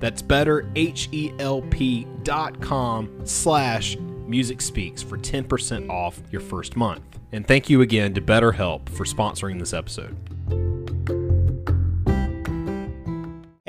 That's better, H-E-L-P slash music speaks for 10% off your first month. And thank you again to BetterHelp for sponsoring this episode.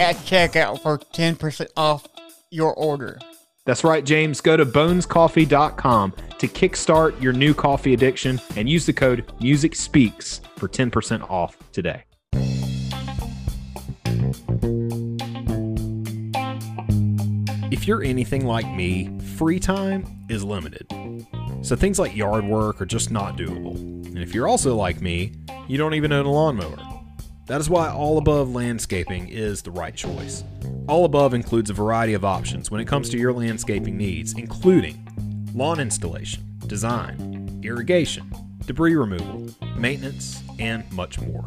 at checkout for 10% off your order. That's right, James. Go to bonescoffee.com to kickstart your new coffee addiction and use the code Music Speaks for 10% off today. If you're anything like me, free time is limited. So things like yard work are just not doable. And if you're also like me, you don't even own a lawnmower. That is why All Above Landscaping is the right choice. All Above includes a variety of options when it comes to your landscaping needs, including lawn installation, design, irrigation, debris removal, maintenance, and much more.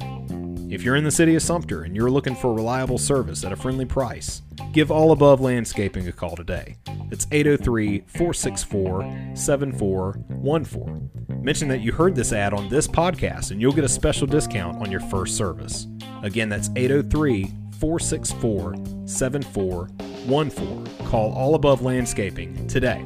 If you're in the city of Sumter and you're looking for reliable service at a friendly price, give All Above Landscaping a call today. It's 803 464 7414. Mention that you heard this ad on this podcast and you'll get a special discount on your first service. Again, that's 803 464 7414. Call All Above Landscaping today.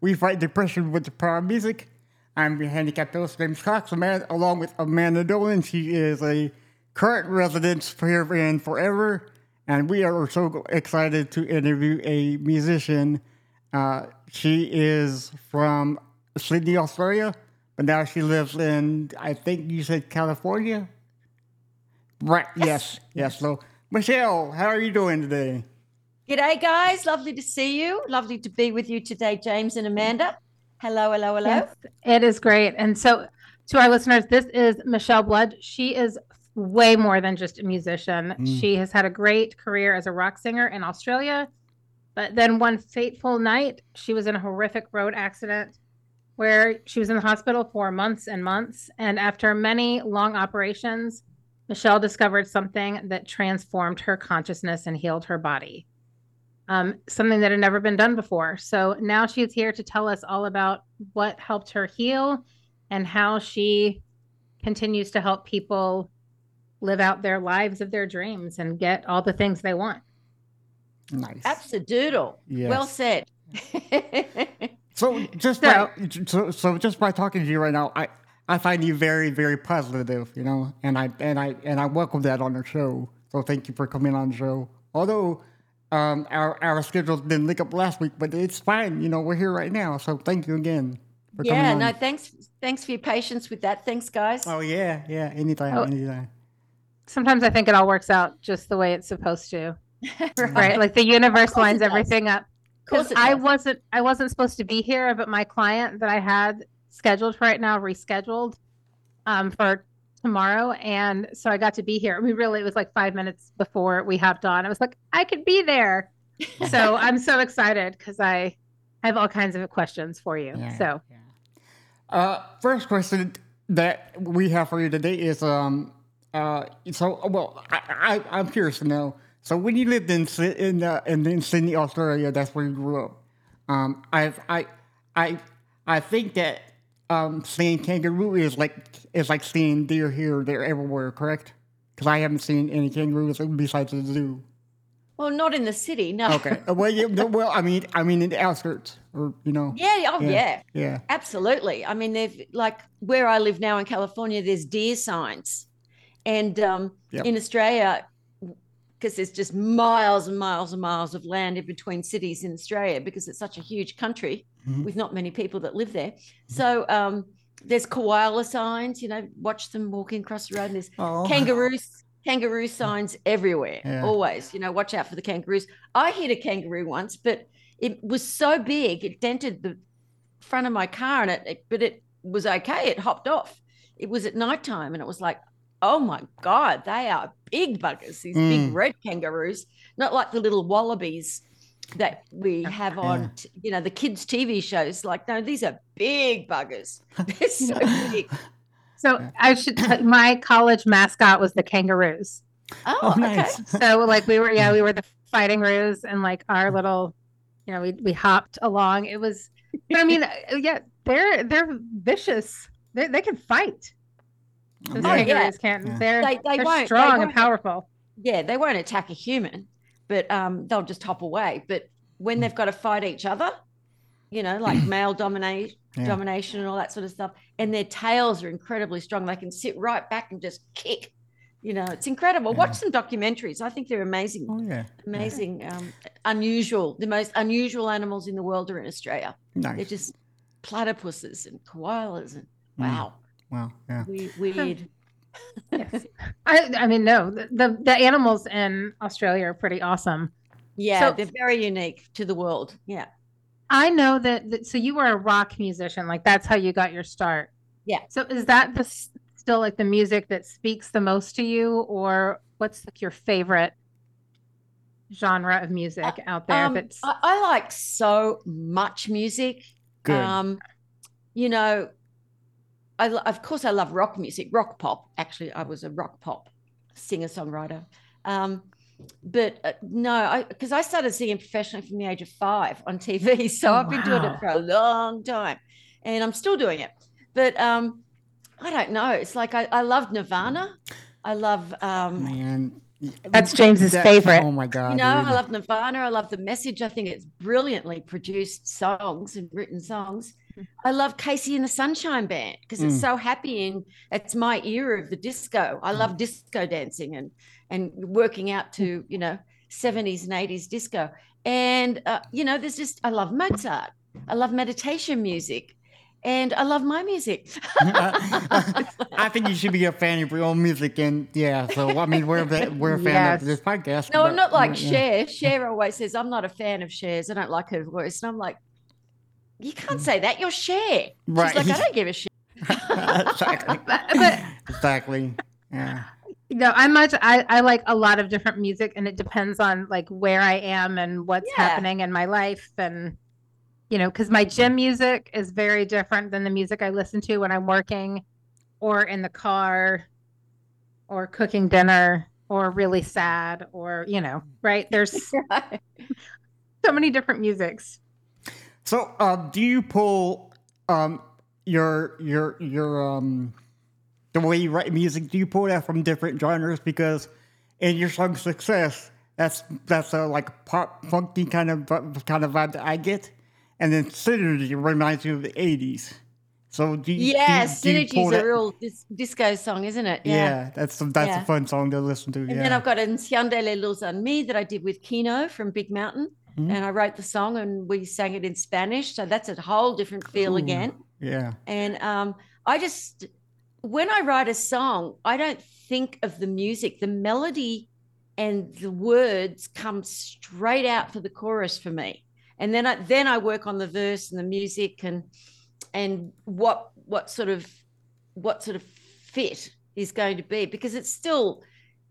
we fight depression with the power of music. I'm your handicapped host, James Cox, along with Amanda Dolan. She is a current resident here in Forever, and we are so excited to interview a musician. Uh, she is from Sydney, Australia, but now she lives in, I think you said California? Right, yes, yes. So, Michele, how are you doing today? G'day, guys. Lovely to see you. Lovely to be with you today, James and Amanda. Hello, hello, hello. Yes, it is great. And so, to our listeners, this is Michele Blood. She is way more than just a musician. Mm. She has had a great career as a rock singer in Australia. But then one fateful night, she was in a horrific road accident where she was in the hospital for months and months. And after many long operations, Michele discovered something that transformed her consciousness and healed her body. Um, something that had never been done before. So now she's here to tell us all about what helped her heal and how she continues to help people live out their lives of their dreams and get all the things they want. Nice. That's Absolutely. Yes. Well said. So just So- by so, so just by talking to you right now, I I find you very very positive, you know, and I and I and I welcome that on the show. So thank you for coming on the show. Although um, our our schedules didn't link up last week, but it's fine. You know, we're here right now. So thank you again. For Yeah, coming no, on. thanks thanks for your patience with that. Thanks, guys. Oh yeah, yeah. Anytime, Oh. anytime. Sometimes I think it all works out just the way it's supposed to. Right? Like the universe lines everything up. Because I does. wasn't I wasn't supposed to be here, but my client that I had scheduled for right now rescheduled um, for tomorrow, and so I got to be here. I mean, really, it was like five minutes before we hopped on. I was like, I could be there. so I'm so excited because I have all kinds of questions for you. Yeah, So yeah. Uh, first question that we have for you today is um uh so well I, I I'm curious to know. So when you lived in in uh, in, in Sydney, Australia, that's where you grew up. Um, I've I I I think that um seeing kangaroo is like is like seeing deer here, there, everywhere. Correct? Because I haven't seen any kangaroos besides the zoo. Well, not in the city, no. Okay. Uh, well, yeah, well, I mean, I mean in the outskirts, or you know. Yeah, oh Yeah. yeah. Yeah. Absolutely. I mean, they've like where I live now in California, there's deer signs. And um, Yep. in Australia, because there's just miles and miles and miles of land in between cities in Australia because it's such a huge country Mhm. with not many people that live there. So um, there's koala signs, you know, watch them walking across the road. And there's Oh. kangaroos, kangaroo signs everywhere, Yeah. always, you know, watch out for the kangaroos. I hit a kangaroo once, but it was so big, it dented the front of my car and it, it- but it was okay. It hopped off. It was at nighttime and it was like, oh my God, they are big buggers, these big Mm. red kangaroos, not like the little wallabies that we have on, t- you know, the kids' TV shows. Like, no, these are big buggers. They're so big. so I should tell my college mascot was the kangaroos. Oh, Oh, okay. nice. So like we were yeah we were the fighting roos and like our little you know we we hopped along. It was but I mean uh, yeah they're they're vicious. They they can fight. Those Yeah. yeah. kangaroos can't. Yeah. They're They- they they, are won't- they strong and powerful. yeah, they won't attack a human, but um, they'll just hop away. But when they've got to fight each other, you know, like male dominate Yeah. domination and all that sort of stuff, and their tails are incredibly strong. They can sit right back and just kick. You know, it's incredible. Yeah. Watch some documentaries. I think they're amazing, Oh yeah. amazing, um, unusual. The most unusual animals in the world are in Australia. Nice. They're just platypuses and koalas and Mm. wow, Wow. Yeah. we- weird. Yes. I I mean no the, the the animals in Australia are pretty awesome. Yeah, So- they're very unique to the world. Yeah. I know that, that so you were a rock musician like that's how you got your start. Yeah. So is that the still like the music that speaks the most to you or what's like your favorite genre of music out there Um, that's I, I like so much music. Good. Um, you know, I of course I love rock music, rock pop. Actually, I was a rock pop singer songwriter. Um, but uh, no, because I, started singing professionally from the age of five on TV, so Oh, I've been doing it for a long time, and I'm still doing it. But um, I don't know. It's like I, I love Nirvana. I love um, Man. That's James's That- favorite. Oh my god. you know, dude. I love Nirvana. I love the message. I think it's brilliantly produced songs and written songs. I love KC and the Sunshine Band because it's Mm. so happy and it's my era of the disco. I love disco dancing and and working out to you know 70s and 80s disco. And uh, you know, there's just I love Mozart. I love meditation music, and I love my music. I think you should be a fan of your own music, and yeah. So I mean, we're a, we're a fan Yes. of this podcast. No, I'm not like yeah. Cher. Cher always says, I'm not a fan of Cher's. I don't like her voice. And I'm like, you can't say that. You're Cher. Right. She's like, I don't give a shit. exactly. but, but Exactly. Yeah. no i'm much I, I like a lot of different music and it depends on like where i am and what's Yeah. happening in my life and you know because my gym music is very different than the music i listen to when i'm working or in the car or cooking dinner or really sad or you know right there's so many different musics So, uh, do you pull um your your your um the way you write music? Do you pull that from different genres? Because in your song "Success," that's that's a like pop funky kind of kind of vibe that I get, and then Synergy reminds you of the '80s. So do you, Yeah, do you, do you pull Synergy's a real dis- disco song, isn't it? Yeah, that's that's Yeah. a fun song to listen to. And yeah. then I've got Enciende Le Luz en Mi that I did with Quino from Big Mountain. Mhm. And I wrote the song and we sang it in Spanish. So that's a whole different feel Ooh. again. yeah. And um, I just, when I write a song, I don't think of the music. The melody and the words come straight out for the chorus for me. And then I then I work on the verse and the music and and what what sort of what sort of fit is going to be because it's still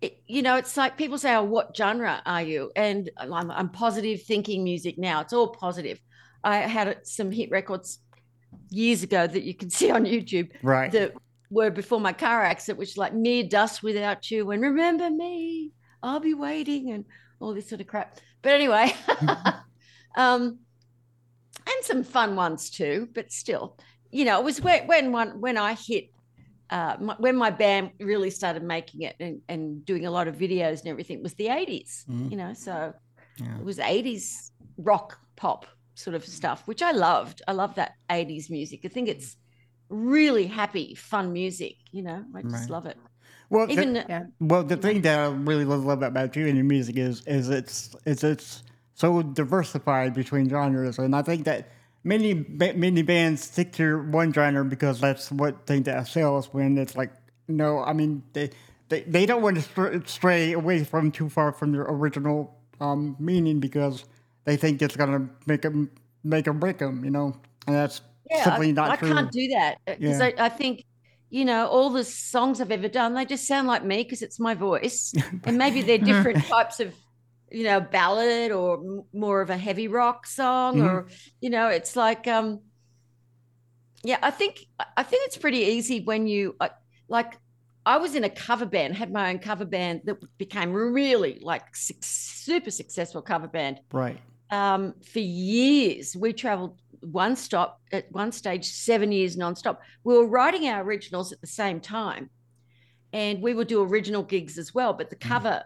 it, you know it's like people say oh what genre are you? And I'm, I'm positive thinking music now. It's all positive. I had some hit records years ago that you can see on youtube Right. that were before my car accident which like mere dust without you and remember me i'll be waiting and all this sort of crap. But anyway um and some fun ones too but still you know it was when when one when i hit uh, my, when my band really started making it and, and doing a lot of videos and everything was the 80s Mhm. you know so Yeah. it was 80s rock pop sort of stuff which i loved i love that 80s music i think it's really happy fun music you know i just Right. love it Well, the- even Yeah. Well, the thing that I really love love about you and your music is is it's is it's so diversified between genres, and I think that many many bands stick to one genre because that's what thing that sells. When it's like, no, I mean they they, they don't want to stray, away from too far from their original um, meaning because they think it's gonna make them make them break them, you know, and that's yeah, simply I, not I true. can't do that because Yeah. I, I think, you know, all the songs I've ever done, they just sound like me because it's my voice. and maybe they're different types of, you know, ballad or m- more of a heavy rock song Mhm. or, you know, it's like, um, yeah, I think, I- think it's pretty easy when you, uh, like, I was in a cover band, had my own cover band that became really like suc- super successful cover band right. um, for years. We traveled one stop at one stage, seven years nonstop. We were writing our originals at the same time, and we would do original gigs as well. But the cover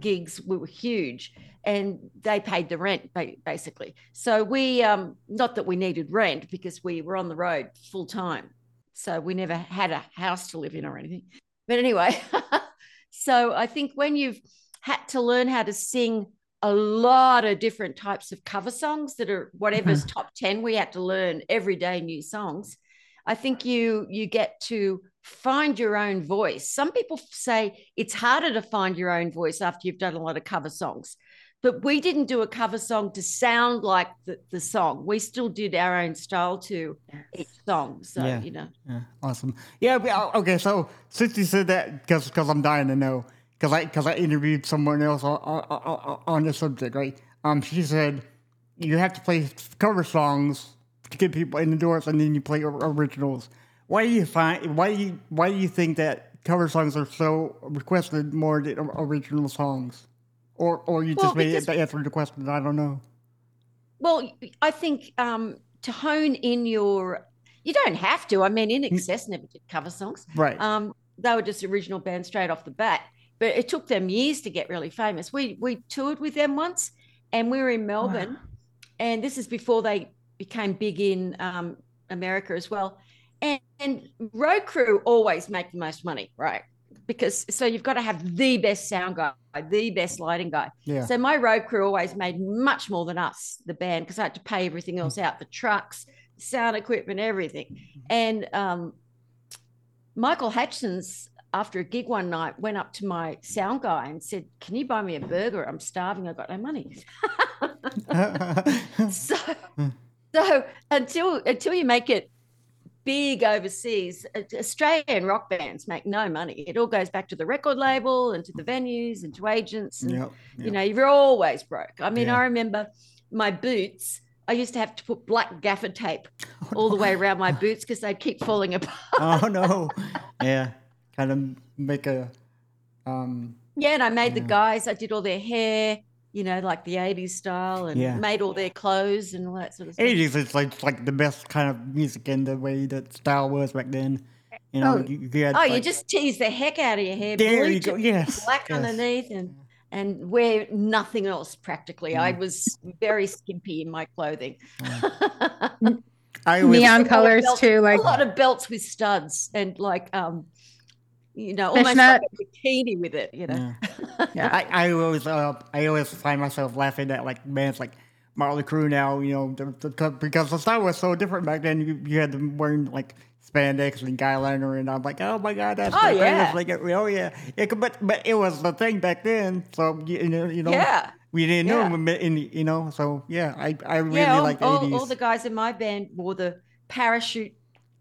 gigs were huge, and they paid the rent basically. So we, um, not that we needed rent because we were on the road full time, so we never had a house to live in or anything. But anyway, so I think when you've had to learn how to sing a lot of different types of cover songs that are whatever's top 10 we had to learn every day new songs i think you you get to find your own voice some people say it's harder to find your own voice after you've done a lot of cover songs but we didn't do a cover song to sound like the, the song we still did our own style to each song so Yeah. you know Yeah, awesome. Yeah, uh, okay. So since you said that, because I'm dying to know, because I because I interviewed someone else on, on, on, the subject, right? Um, she said you have to play cover songs to get people in the doors, and then you play or- originals. Why do you find? Why do you why do you think that cover songs are so requested more than original songs? Or or you Well, just made because- it answer the question? I don't know. Well, I think um, to hone in your, you don't have to. I mean, INXS never did cover songs. Right. Um, they were just original band straight off the bat. But it took them years to get really famous. We we toured with them once, and we were in Melbourne, and this is before they became big in um, America as well. And, and road crew always make the most money, right? Because so you've got to have the best sound guy, the best lighting guy. yeah. So my road crew always made much more than us, the band, because I had to pay everything else mm. out the trucks, sound equipment, everything. Mm-hmm. And um, Michael Hutchence, after a gig one night, went up to my sound guy and said, Can you buy me a burger? I'm starving. I've got no money. so, hmm. so until until you make it big overseas, uh, Australian rock bands make no money. It all goes back to the record label and to the venues and to agents. And, Yep, you know, you're always broke. I mean, Yeah. I remember my boots. I used to have to put black gaffer tape all the way around my boots because they'd keep falling apart. oh no. Yeah. Kind of make a um Yeah, and I made the guys. I did all their hair, you know, like the '80s style, and Yeah. made all their clothes and all that sort of stuff. 80s is like like the best kind of music in the way that style was back then. You know, Oh. you, you had Oh, you just tease the heck out of your hair. there you go. it Yes. black yes. underneath, and and wear nothing else practically. I Mm. was very skimpy in my clothing. I always, Neon colors too, like a lot of belts with studs and like um you know almost Fishnet. like a bikini with it you know Yeah. Yeah. I, I always uh, I always find myself laughing at like bands like Motley Crue now, you know, the, the, because the style was so different back then. You, you had them wearing like spandex and guy liner, and I'm like, oh my god, that's Oh, yeah. Like, oh yeah, yeah. But but it was the thing back then, so you know, you know, yeah we didn't know, Yeah. in, in, you know. So yeah, I I really yeah all, like all, 80s. all the guys in my band wore the parachute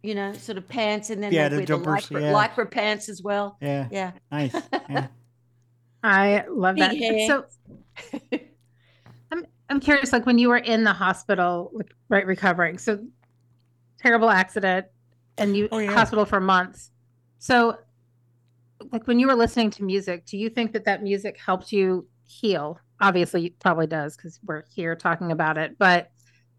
you know sort of pants and then Yeah, they'd the wear jumpers, the lycra, yeah. lycra pants as well yeah, yeah nice. Yeah. I love that. Big hair. So I'm I'm curious, like when you were in the hospital, like, right, recovering. So terrible accident, and you Oh, yeah. hospital for months. So, like when you were listening to music, do you think that that music helped you heal? Obviously, it probably does because we're here talking about it. But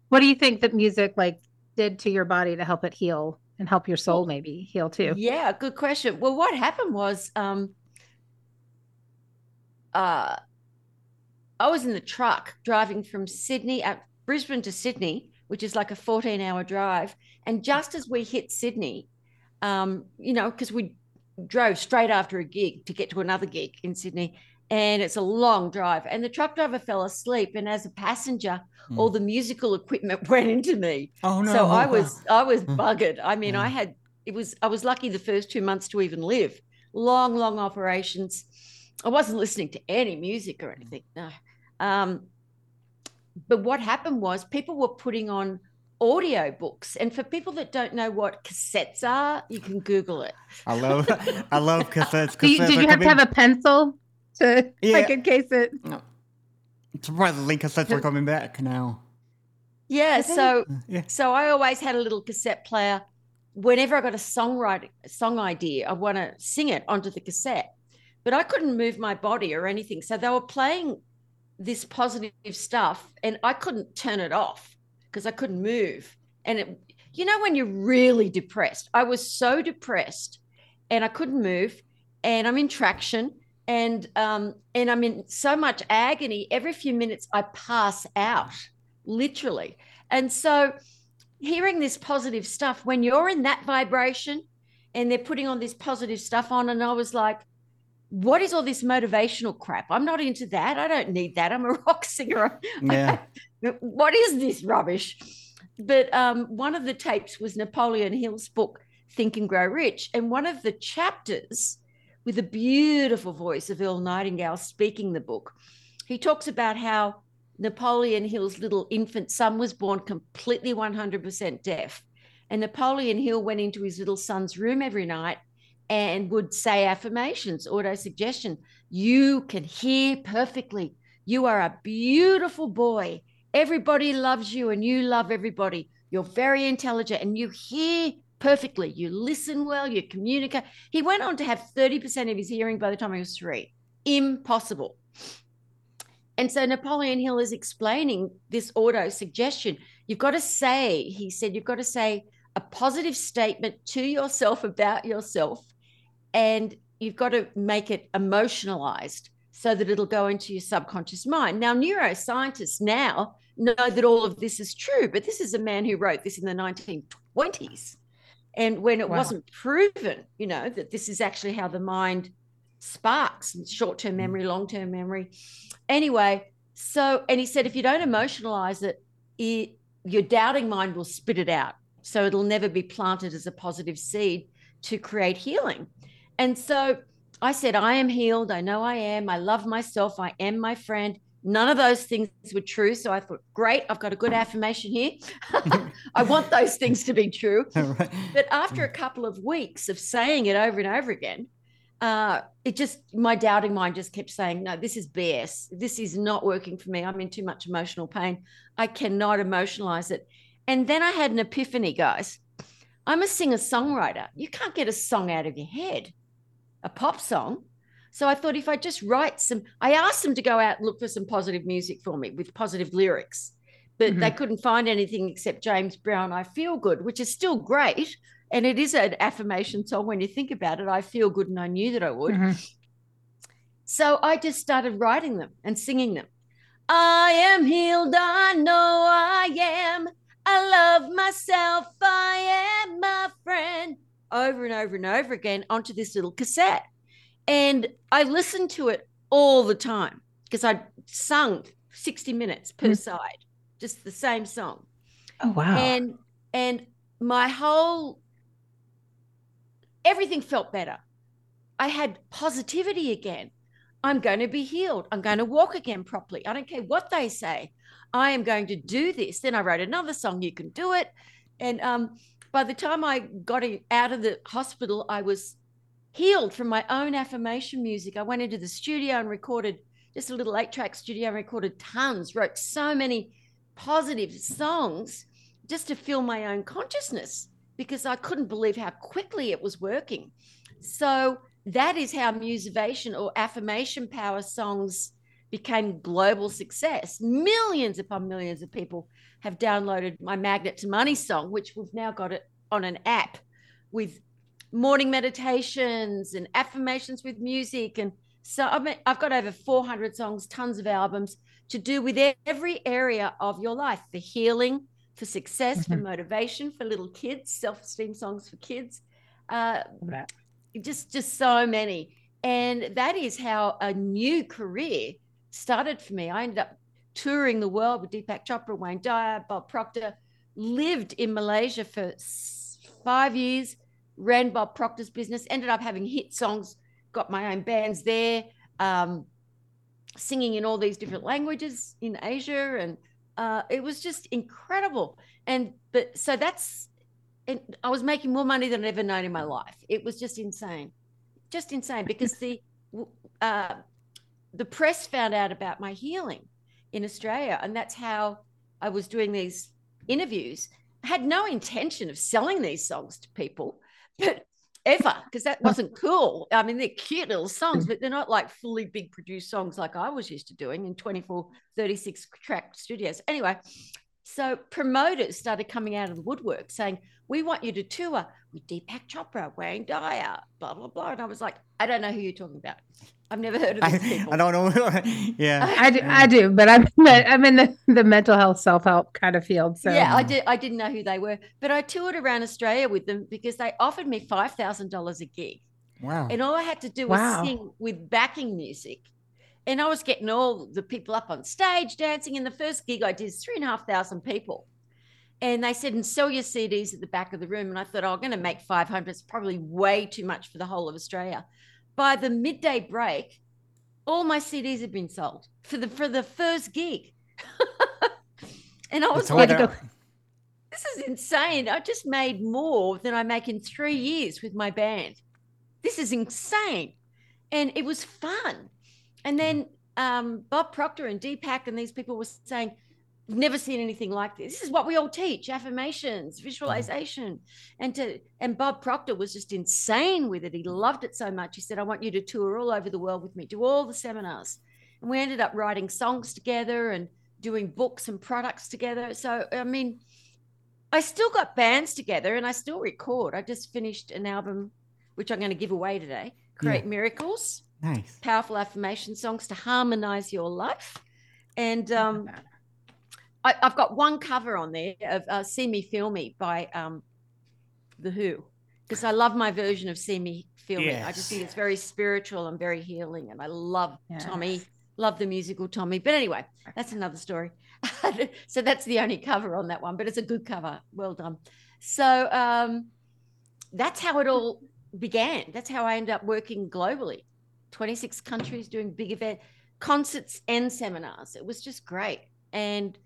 what do you think that music like did to your body to help it heal and help your soul maybe heal too? Yeah, good question. Well, what happened was um uh I was in the truck driving from Sydney at Brisbane to Sydney, which is like a 14 hour drive. And just as we hit Sydney, um, you know, because we drove straight after a gig to get to another gig in Sydney, and it's a long drive. And the truck driver fell asleep. And as a passenger, Hmm. all the musical equipment went into me Oh no. so I was I was Mm. buggered. I mean, I had it was I was lucky the first two months to even live. Long, long operations. I wasn't listening to any music or anything. No. Um, but what happened was people were putting on audio books, and for people that don't know what cassettes are, you can Google it. I love I love cassettes. Do you, did you have to have a pencil to Yeah. like in case it? Surprisingly, cassettes are coming back now. Yeah. Okay. So uh, Yeah. So I always had a little cassette player. Whenever I got a songwriting song idea, I want to sing it onto the cassette, but I couldn't move my body or anything. So they were playing this positive stuff, and I couldn't turn it off because I couldn't move. And it, you know, when you're really depressed, I was so depressed, and I couldn't move, and I'm in traction, and um, and I'm in so much agony. Every few minutes, I pass out, literally. And so, hearing this positive stuff, when you're in that vibration and they're putting on this positive stuff on, and I was like, what is all this motivational crap? I'm not into that. I don't need that. I'm a rock singer. Yeah. what is this rubbish? But um, one of the tapes was Napoleon Hill's book, Think and Grow Rich. And one of the chapters, with the beautiful voice of Earl Nightingale speaking the book, he talks about how Napoleon Hill's little infant son was born completely 100% deaf. And Napoleon Hill went into his little son's room every night and would say affirmations, auto suggestion. You can hear perfectly. You are a beautiful boy. Everybody loves you and you love everybody. You're very intelligent and you hear perfectly. You listen well, you communicate. He went on to have 30% of his hearing by the time he was three. Impossible. And so Napoleon Hill is explaining this auto suggestion. You've got to say, he said, you've got to say a positive statement to yourself about yourself, and you've got to make it emotionalized so that it'll go into your subconscious mind. Now, neuroscientists now know that all of this is true, but this is a man who wrote this in the 1920s. And when it Wow. wasn't proven, you know, that this is actually how the mind sparks short term mm. memory, long term memory. Anyway, so, and he said, if you don't emotionalize it, it, your doubting mind will spit it out. So it'll never be planted as a positive seed to create healing. And so I said, I am healed. I know I am. I love myself. I am my friend. None of those things were true. So I thought, great, I've got a good affirmation here. I want those things to be true. Right. But after a couple of weeks of saying it over and over again, uh, it just, my doubting mind just kept saying, no, this is BS. This is not working for me. I'm in too much emotional pain. I cannot emotionalize it. And then I had an epiphany, guys. I'm a singer songwriter. You can't get a song out of your head, a pop song. So I thought if I just write some, I asked them to go out and look for some positive music for me with positive lyrics, but they couldn't find anything except James Brown, I Feel Good, which is still great. And it is an affirmation song when you think about it. I feel good and I knew that I would. Mhm. So I just started writing them and singing them. I am healed, I know I am. I love myself, I am my friend. Over and over and over again onto this little cassette. And I listened to it all the time because I sung 60 minutes per Mm. side, just the same song. Oh wow. And and my whole everything felt better. I had positivity again. I'm going to be healed. I'm going to walk again properly. I don't care what they say. I am going to do this. Then I wrote another song, You Can Do It. And um, by the time I got it out of the hospital, I was healed from my own affirmation music. I went into the studio and recorded just a little eight track studio and recorded tons, wrote so many positive songs just to fill my own consciousness because I couldn't believe how quickly it was working. So that is how musivation or affirmation power songs became global success. Millions upon millions of people have downloaded my Magnet to Money song, which we've now got it on an app with morning meditations and affirmations with music. And so I mean, I've got over 400 songs, tons of albums to do with every area of your life for healing, for success, for motivation, for little kids, self esteem songs for kids. Uh, just just so many and that is how a new career started for me i ended up touring the world with deepak chopra wayne dyer bob proctor lived in malaysia for five years ran bob proctor's business ended up having hit songs got my own bands there um, singing in all these different languages in asia and uh, it was just incredible and but so that's and I was making more money than I'd ever known in my life. It was just insane, just insane because the uh, the press found out about my healing in Australia, and that's how I was doing these interviews. I had no intention of selling these songs to people, but ever because that wasn't cool. I mean, they're cute little songs, but they're not like fully big produced songs like I was used to doing in 24, 36 track studios. Anyway, so promoters started coming out of the woodwork saying, We want you to tour with Deepak Chopra, Wayne Dyer, blah, blah, blah. And I was like, I don't know who you're talking about. I've never heard of I, these people. I don't know. yeah. I do, I do, but I'm I'm in the, the mental health self help kind of field. So Yeah, I did. I didn't know who they were, but I toured around Australia with them because they offered me five thousand dollars a gig, Wow. and all I had to do was Wow. sing with backing music, and I was getting all the people up on stage dancing. And the first gig I did is three and a half thousand people, and they said, "And sell your CDs at the back of the room." And I thought, oh, I'm going to make five hundred. It's probably way too much for the whole of Australia. By the midday break, all my CDs had been sold for the for the first gig, and I was like, what to I- go- this is insane. I just made more than I make in three years with my band. This is insane. And it was fun. And then um, Bob Proctor and Deepak and these people were saying, "We've never seen anything like this. This is what we all teach: affirmations, visualization." And to and Bob Proctor was just insane with it. He loved it so much. He said, "I want you to tour all over the world with me, do all the seminars." And we ended up writing songs together and doing books and products together. So I mean, I still got bands together and I still record. I just finished an album, which I'm going to give away today. Create Miracles, Nice. powerful affirmation songs to harmonize your life. And um. I, I've got one cover on there of uh, See Me, Feel Me by um, The Who, because I love my version of See Me, Feel Me. I just think it's very spiritual and very healing. And I love Tommy, love the musical Tommy. But anyway, that's another story. so that's the only cover on that one, but it's a good cover. Well done. So um, that's how it all began. That's how I ended up working globally 26 countries doing big event concerts and seminars. It was just great. And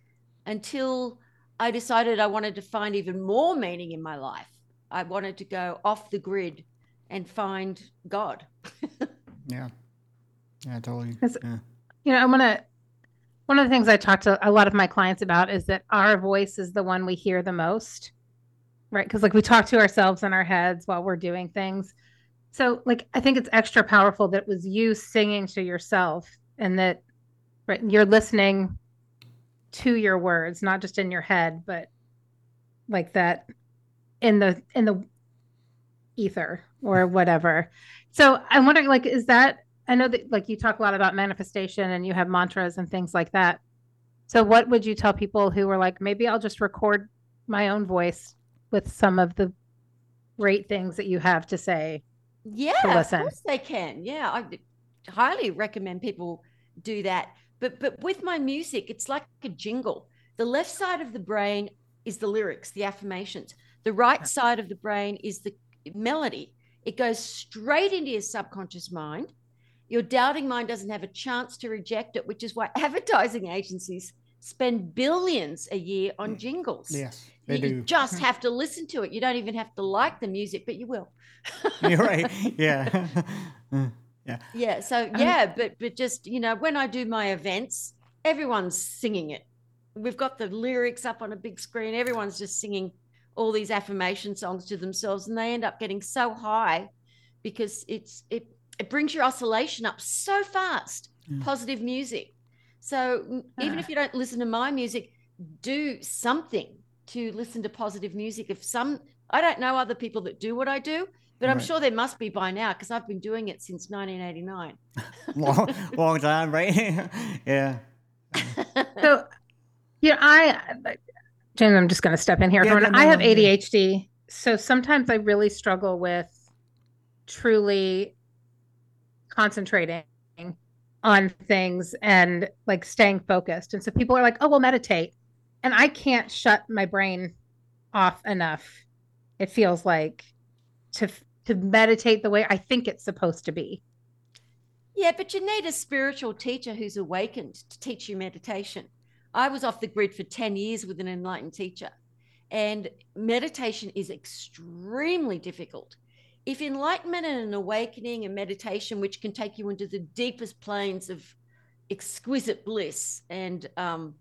until I decided I wanted to find even more meaning in my life, I wanted to go off the grid and find God. Yeah. Yeah, totally. Yeah. You know, I want to. One of the things I talk to a lot of my clients about is that our voice is the one we hear the most, right? Because like we talk to ourselves in our heads while we're doing things. So like I think it's extra powerful that it was you singing to yourself and that right you're listening to your words, not just in your head, but like that in the in the ether or whatever. So I'm wondering like is that I know that like you talk a lot about manifestation and you have mantras and things like that. So what would you tell people who were like, maybe I'll just record my own voice with some of the great things that you have to say? Yeah, of listen. course they can. Yeah, I highly recommend people do that. But but with my music, it's like a jingle. The left side of the brain is the lyrics, the affirmations. The right side of the brain is the melody. It goes straight into your subconscious mind. Your doubting mind doesn't have a chance to reject it, which is why advertising agencies spend billions a year on mm. jingles. Yes, they you do. just have to listen to it. You don't even have to like the music, but you will. You're right. Yeah. Yeah. Yeah. So yeah, but but just you know, when I do my events, everyone's singing it. We've got the lyrics up on a big screen. Everyone's just singing all these affirmation songs to themselves, and they end up getting so high because it's it it brings your oscillation up so fast. Mm. Positive music. So even if you don't listen to my music, do something to listen to positive music. If some, I don't know other people that do what I do, but I'm Right. sure there must be by now because I've been doing it since 1989. long, long time, right? yeah. So, you know, I, James, I'm just going to step in here. Yeah, for a no. I no, have no, yeah. ADHD. So sometimes I really struggle with truly concentrating on things and like staying focused. And so people are like, oh, well, meditate. And I can't shut my brain off enough. It feels like to to meditate the way I think it's supposed to be. Yeah, but you need a spiritual teacher who's awakened to teach you meditation. I was off the grid for 10 years with an enlightened teacher, and meditation is extremely difficult. If enlightenment and an awakening and meditation, which can take you into the deepest planes of exquisite bliss and um,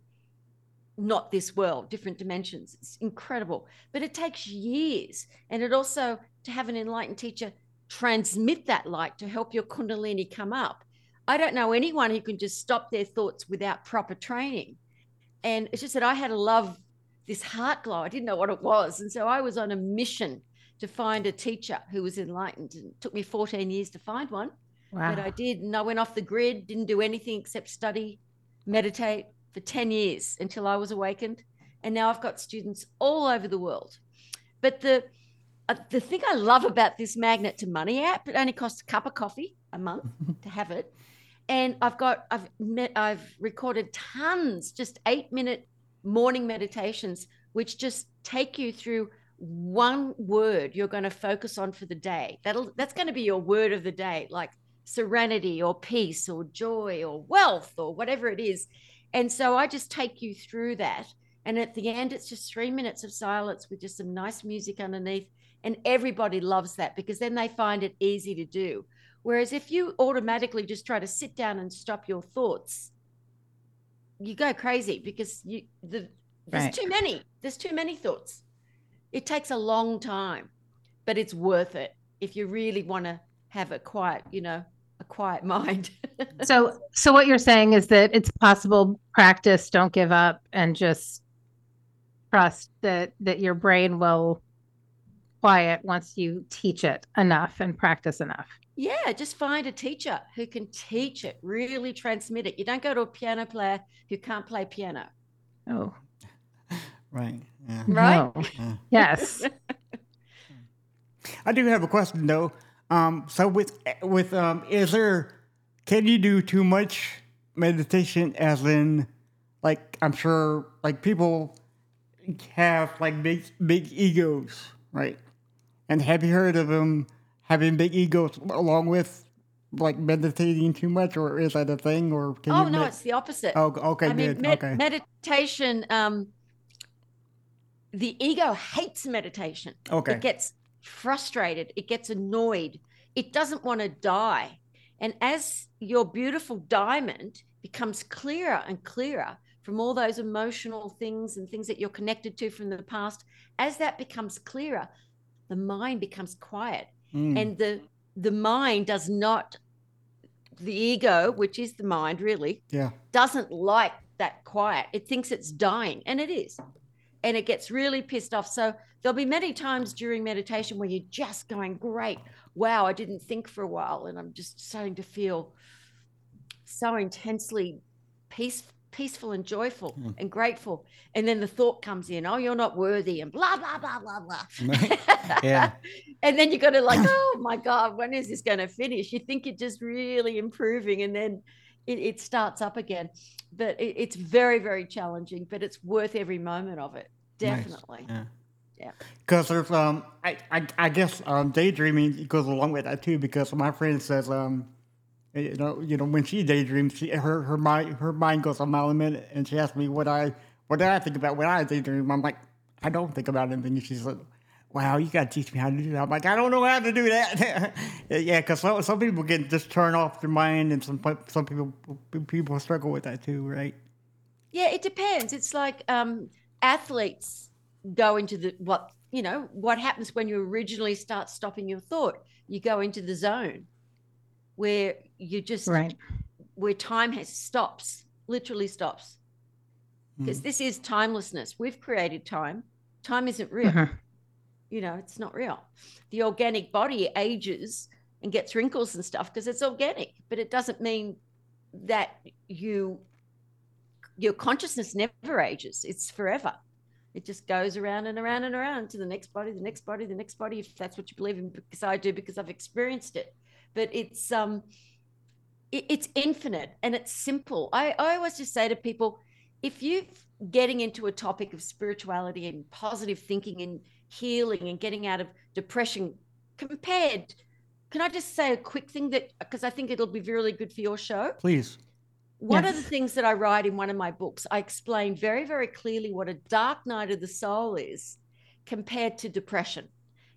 not this world, different dimensions, it's incredible. But it takes years. And it also, to have an enlightened teacher transmit that light to help your kundalini come up. I don't know anyone who can just stop their thoughts without proper training. And it's just that I had a love this heart glow. I didn't know what it was. And so I was on a mission to find a teacher who was enlightened. And it took me 14 years to find one, Wow. but I did. And I went off the grid, didn't do anything except study, meditate for 10 years until I was awakened. And now I've got students all over the world. But the uh, the thing I love about this magnet to money app, it only costs a cup of coffee a month to have it. And I've got I've met I've recorded tons, just eight minute morning meditations, which just take you through one word you're going to focus on for the day. That'll that's going to be your word of the day, like serenity or peace or joy or wealth or whatever it is. And so I just take you through that. And at the end, it's just three minutes of silence with just some nice music underneath. And everybody loves that because then they find it easy to do. Whereas if you automatically just try to sit down and stop your thoughts, you go crazy because you the there's Right. too many. There's too many thoughts. It takes a long time, but it's worth it if you really want to have a quiet, you know, a quiet mind. So, so what you're saying is that it's possible practice, don't give up, and just trust that that your brain will quiet once you teach it enough and practice enough. Yeah, just find a teacher who can teach it, really transmit it. You don't go to a piano player who can't play piano, Oh, Right. Yeah. right? no. Yeah. Yes. I do have a question though. Um, so with with um, is there can you do too much meditation? As in, like I'm sure like people have like big big egos, right? And have you heard of them having big egos along with like meditating too much, or is that a thing? Or can Oh you no, med- it's the opposite. oh okay I mean, med- okay meditation. Um, the ego hates meditation. okay It gets frustrated. It gets annoyed. It doesn't want to die. And as your beautiful diamond becomes clearer and clearer from all those emotional things and things that you're connected to from the past, as that becomes clearer, the mind becomes quiet. Mm, And the the mind does not the ego, which is the mind really, yeah doesn't like that quiet. It thinks it's dying, and it is. and it gets really pissed off. So there'll be many times during meditation where you're just going, Great, wow, I didn't think for a while, and I'm just starting to feel so intensely peace, peaceful and joyful Hmm. and grateful. And then the thought comes in, Oh, you're not worthy, and blah, blah, blah, blah, blah. Yeah. and then you got to like, oh my God, when is this going to finish? You think you're just really improving, and then it, it starts up again. But it, it's very, very challenging, but it's worth every moment of it. Nice. Definitely. Yeah. Yeah. Because there's um, I, I I guess um, daydreaming goes along with that too. Because my friend says um, you know, you know, when she daydreams, she, her her mind her mind goes a mile a minute, and she asks me what I what did I think about when I daydream. I'm like, I don't think about anything. And she's like, Wow, you got to teach me how to do that. I'm like, I don't know how to do that. yeah, because some, some people can just turn off their mind, and some some people people struggle with that too, right? Yeah, it depends. It's like um, athletes go into the what you know what happens when you originally start stopping your thought. You go into the zone where you just Right. where time has stops, literally stops. Because this is timelessness. We've created time. Time isn't real. Mhm. You know, it's not real. The organic body ages and gets wrinkles and stuff because it's organic, but it doesn't mean that you your consciousness never ages. It's forever. It just goes around and around and around to the next body, the next body, the next body, if that's what you believe in, because I do, because I've experienced it. But it's um it, it's infinite and it's simple. I, I always just say to people, if you're getting into a topic of spirituality and positive thinking and healing and getting out of depression compared can i just say a quick thing that because i think it'll be really good for your show Please. one of the things that I write in one of my books, I explain very, very clearly what a dark night of the soul is compared to depression.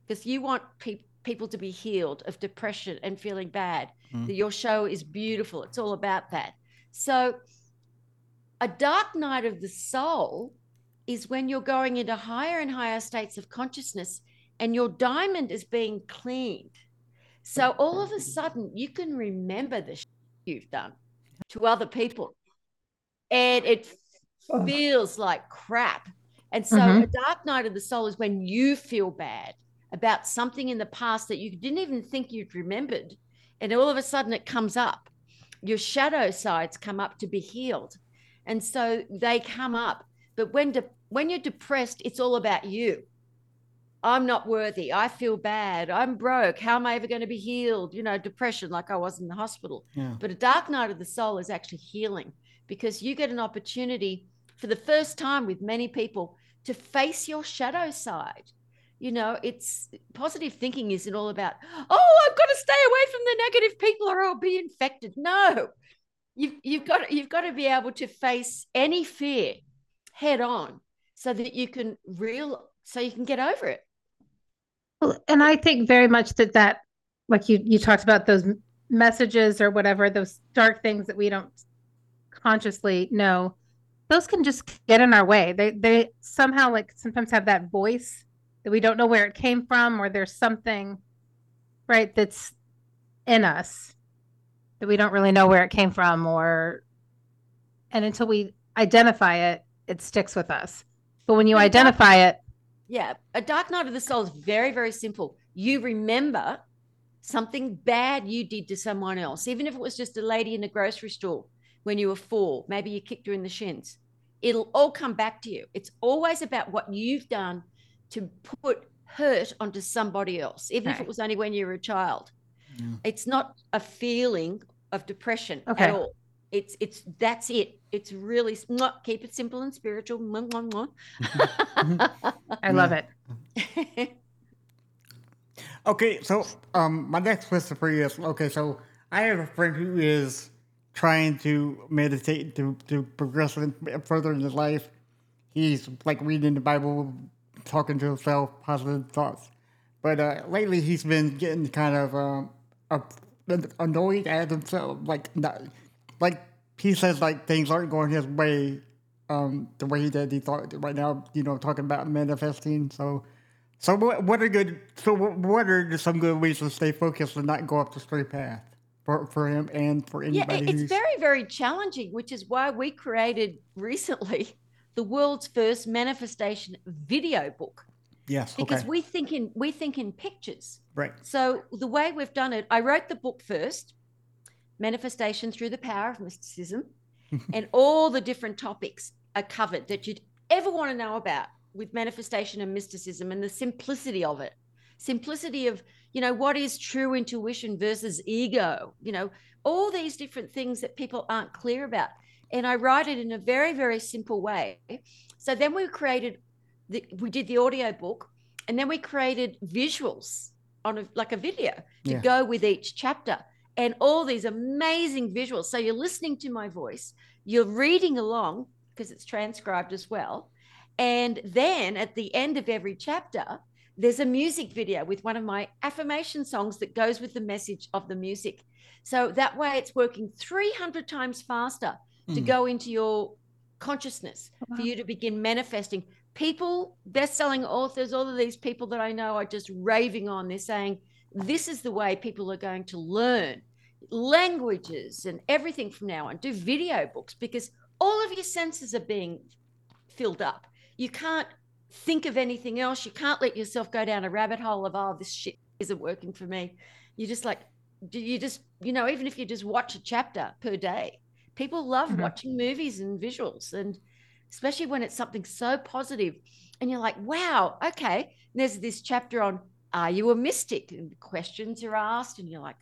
Because you want pe- people to be healed of depression and feeling bad. Mm. That Your show is beautiful. It's all about that. So, a dark night of the soul is when you're going into higher and higher states of consciousness and your diamond is being cleaned. So, all of a sudden, you can remember the shit you've done to other people and it feels like crap and so Mhm. a dark night of the soul is when you feel bad about something in the past that you didn't even think you'd remembered and all of a sudden it comes up your shadow sides come up to be healed and so they come up but when de- when you're depressed it's all about you I'm not worthy. I feel bad. I'm broke. How am I ever going to be healed? You know, depression, like I was in the hospital. Yeah. But a dark night of the soul is actually healing because you get an opportunity for the first time with many people to face your shadow side. You know, it's positive thinking isn't all about, oh, I've got to stay away from the negative people or I'll be infected. No. You've, you've got you've got to be able to face any fear head on so that you can real so you can get over it. Well, and I think very much that that, like you you talked about those messages or whatever, those dark things that we don't consciously know, those can just get in our way. They they somehow like sometimes have that voice that we don't know where it came from, or there's something, right, that's in us that we don't really know where it came from, or and until we identify it, it sticks with us. But when you that- identify it, Yeah, a dark night of the soul is very, very simple. You remember something bad you did to someone else, even if it was just a lady in a grocery store when you were four, maybe you kicked her in the shins. It'll all come back to you. It's always about what you've done to put hurt onto somebody else, even if it was only when you were a child. Yeah. It's not a feeling of depression Okay. at all. It's it's that's it. It's really not keep it simple and spiritual. mwah, mwah, mwah. I love it. Okay, so um, my next question for you is okay. So I have a friend who is trying to meditate to to progress further in his life. He's like reading the Bible, talking to himself, positive thoughts. But uh, lately, he's been getting kind of um, annoyed at himself. Like, not, like he says, like things aren't going his way um, the way that he thought. Right now, you know, talking about manifesting. So. So what, what are good? So what are some good ways to stay focused and not go up the straight path for, for him and for anybody? it- it's very, very challenging, which is why we created recently the world's first manifestation video book Yes. because okay. we think in we think in pictures. right. So the way we've done it, I wrote the book first, Manifestation Through the Power of Mysticism, and all the different topics are covered that you'd ever want to know about with manifestation and mysticism and the simplicity of it. Simplicity of, you know, what is true intuition versus ego, you know, all these different things that people aren't clear about. And I write it in a very, very simple way. So then we created, the, we did the audio book, and then we created visuals on a, like a video to Yeah. go with each chapter and all these amazing visuals. So you're listening to my voice, you're reading along because it's transcribed as well. And then at the end of every chapter, there's a music video with one of my affirmation songs that goes with the message of the music. So that way it's working 300 times faster to Mm. go into your consciousness Wow. for you to begin manifesting. People, best-selling authors, all of these people that I know are just raving on. They're saying this is the way people are going to learn languages and everything from now on. Do video books because all of your senses are being filled up. You can't think of anything else. You can't let yourself go down a rabbit hole of, oh, this shit isn't working for me. You just like, do you just, you know, even if you just watch a chapter per day, people love Mhm. watching movies and visuals. And especially when it's something so positive and you're like, wow, okay. And there's this chapter on, are you a mystic? And questions are asked, and you're like,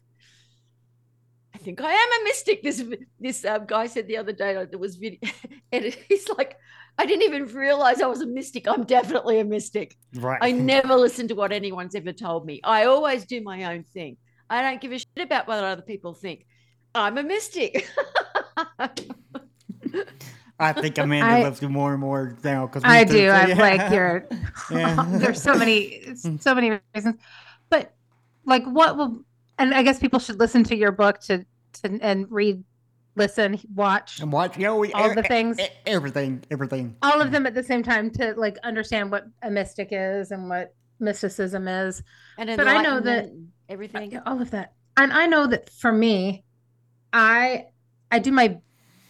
I think I am a mystic. This this um, guy said the other day like, there was video, and he's like, I didn't even realize I was a mystic. I'm definitely a mystic. Right. I never listen to what anyone's ever told me. I always do my own thing. I don't give a shit about what other people think. I'm a mystic. I think Amanda I- loves you more and more now because I do. I'm like you're. Yeah. There's so many, so many reasons, but like, what will? And I guess people should listen to your book to to and read, listen, watch and watch. You know, we, all e- the things, e- everything, everything. all of them at the same time to like understand what a mystic is and what mysticism is. and But I know that- everything. All of that and i know that for me i i do my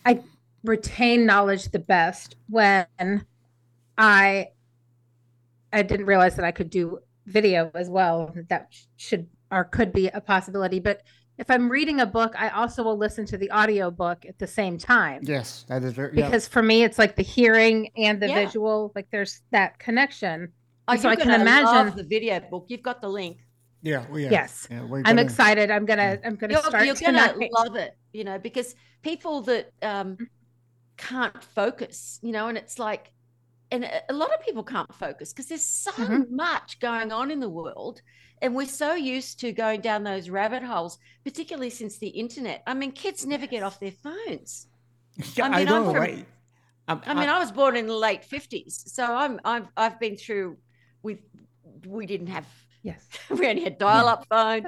i retain knowledge the best when i i didn't realize that i could do video as well that should or could be a possibility but if i'm reading a book i also will listen to the audio book at the same time Yes, that is very. Yeah. because for me it's like the hearing and the Yeah. visual like there's that connection Oh, so I can imagine- love the video book. You've got the link. yeah, we yeah, yes Yeah, we're i'm excited i'm gonna i'm gonna You're, start you're gonna tonight. love it, you know, because people that um, can't focus, you know, and it's like, and a- lot of people can't focus because there's so Mhm. much going on in the world. And we're so used to going down those rabbit holes, particularly since the internet. I mean, kids never get off their phones. Yeah, I I, mean, I'm know, from- right? I'm, I mean, I was born in the late fifties, so I'm I've I've been through with we didn't have yes we only had dial up phone.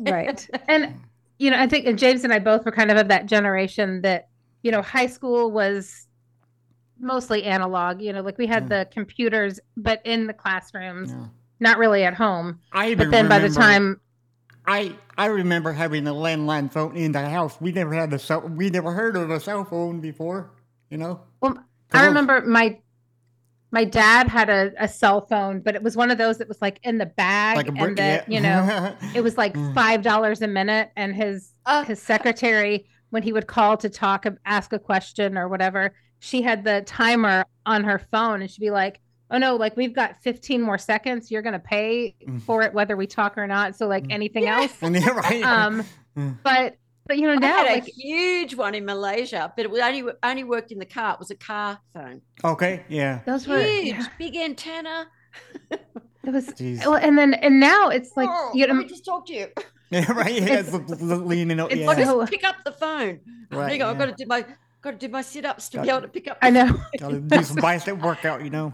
right and you know i think and james and i both were kind of of that generation that you know high school was mostly analog you know like we had Mm. the computers but in the classrooms yeah. not really at home I even but then by the remember- time I I remember having a landline phone in the house. We never had a cell. We never heard of a cell phone before. You know. well i remember my my dad had a, a cell phone but it was one of those that was like in the bag like a brick. and that yeah. you know it was like Mm. five dollars a minute and his Uh, his secretary when he would call to talk ask a question or whatever she had the timer on her phone and she'd be like oh no like we've got 15 more seconds you're going to pay Mm. for it whether we talk or not so like Mm. anything else yeah, right. um but but you know I now had a huge one in Malaysia, but it only only worked in the car. It was a car phone. okay. Yeah. those were Huge, yeah, big antenna. it was Jeez. well and then and now it's like oh, you let me just talk to you. Yeah. Right. Yeah. It's- It's, leaning. up. it's Yeah. Just pick up the phone. Right, Hang on, I've got to do my got to do my sit ups to Got- be able to pick up. i the know Gotta do some bicep workout. You know.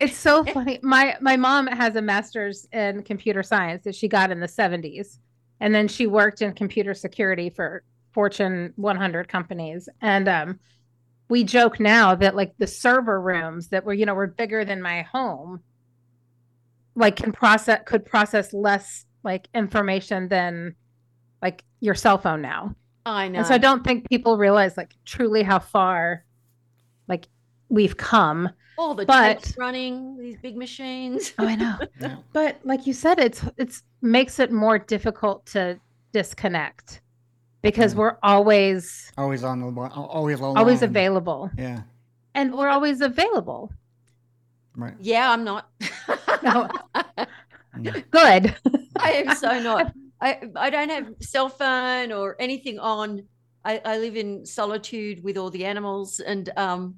It's so funny. My my mom has a master's in computer science that she got in the 70s. And then she worked in computer security for Fortune 100 companies. And um we joke now that like the server rooms that were, you know, were bigger than my home like can process could process less like information than like your cell phone now. I know. And so I don't think people realize like truly how far like we've come. All the But- tapes running, these big machines. Oh, I know. Yeah. but like you said, it's it's makes it more difficult to disconnect because Mm. we're always Always on the li- always online. always available. Yeah. And we're always available. Right. Yeah, I'm not. No. Yeah. Good. I am so not. I I don't have cell phone or anything on. I, I live in solitude with all the animals, and um,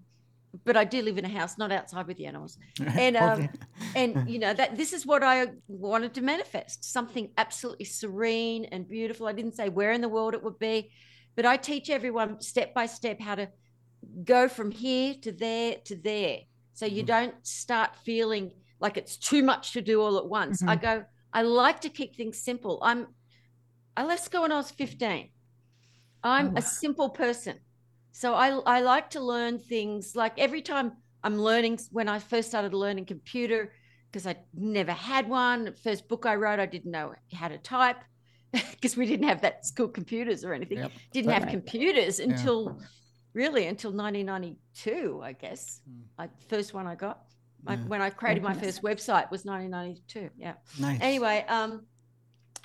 but I do live in a house, not outside with the animals. And, um, And you know that this is what I wanted to manifest: something absolutely serene and beautiful. I didn't say where in the world it would be, but I teach everyone step by step how to go from here to there to there, so you Mhm. don't start feeling like it's too much to do all at once. I go. I like to keep things simple. I'm. I left school when I was fifteen. I'm Oh, a simple person. So I I like to learn things like every time I'm learning when I first started learning computer because I never had one. The first book I wrote, I didn't know how to type because we didn't have that school computers or anything. Yep. Didn't have computers until really until 1992, I guess. Mm. I, first one I got. Yeah. When I created my first website was 1992. Yeah Nice. anyway, um,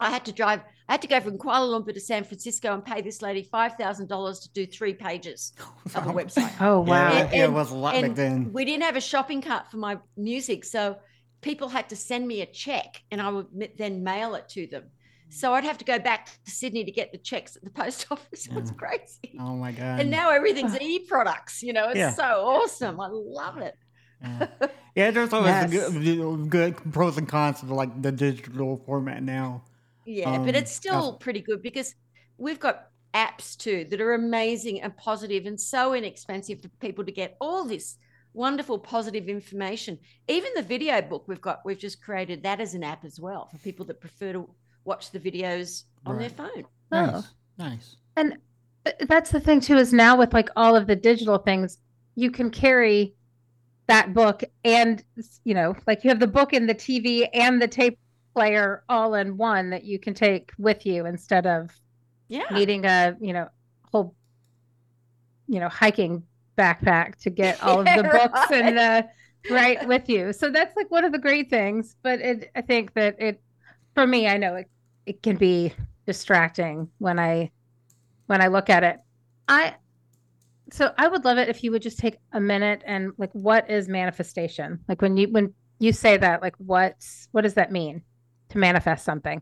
I had to drive. I had to go from Kuala Lumpur to San Francisco and pay this lady five thousand dollars to do three pages of a website. Oh wow. yeah, And- it was a lot back then. we didn't have a shopping cart for my music, so people had to send me a check, and I would then mail it to them. So I'd have to go back to Sydney to get the checks at the post office. It was mm. crazy. Oh my god. And now everything's e-products. You know, it's Yeah. so awesome. I love it. Yeah, yeah there's always Yes. good, good pros and cons to like the digital format now. Yeah, but Um, it's still pretty good because we've got apps too that are amazing and positive and so inexpensive for people to get all this wonderful positive information. Even the video book we've got, we've just created that as an app as well for people that prefer to watch the videos on their Right. phone. Oh. Nice. Nice. And that's the thing too is now with like all of the digital things, you can carry that book and you know, like you have the book and the TV and the tape player all in one that you can take with you instead of Yeah. needing a, you know, whole you know, hiking backpack to get all of the Yeah, books and the right with you. So that's like one of the great things, but it I think that it for me, I know it it can be distracting when I when I look at it. I so I would love it if you would just take a minute and like what is manifestation? Like when you when you say that, like what's what does that mean to manifest something?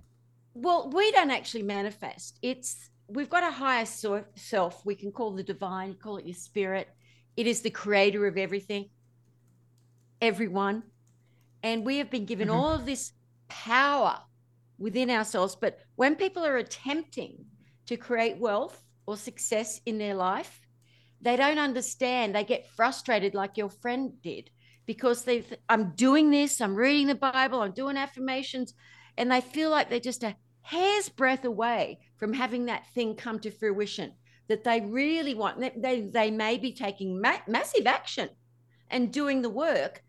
Well, we don't actually manifest. It's we've got a higher self. We can call the divine, call it your spirit. It is the creator of everything, everyone, and we have been given Mhm. all of this power within ourselves. But when people are attempting to create wealth or success in their life, they don't understand. They get frustrated, like your friend did, because they. I'm doing this. I'm reading the Bible. I'm doing affirmations and they feel like they're just a hair's breadth away from having that thing come to fruition that they really want. They, they, they may be taking ma- massive action and doing the work,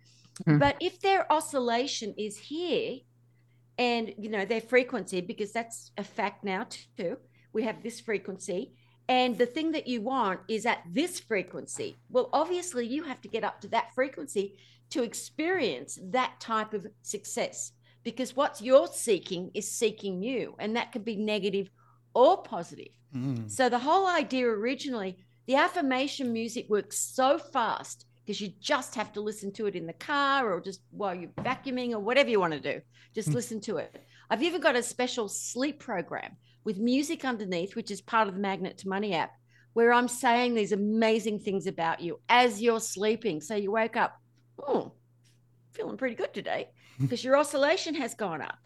Mhm. but if their oscillation is here and you know their frequency, because that's a fact now too, we have this frequency. And the thing that you want is at this frequency. Well, obviously, you have to get up to that frequency to experience that type of success because what you're seeking is seeking you, and that could be negative or positive. Mm. So the whole idea originally, the affirmation music works so fast because you just have to listen to it in the car or just while you're vacuuming or whatever you want to do. Just Hmm. listen to it. I've even got a special sleep program with music underneath, which is part of the Magnet to Money app, where I'm saying these amazing things about you as you're sleeping. So you wake up, oh, feeling pretty good today because your oscillation has gone up.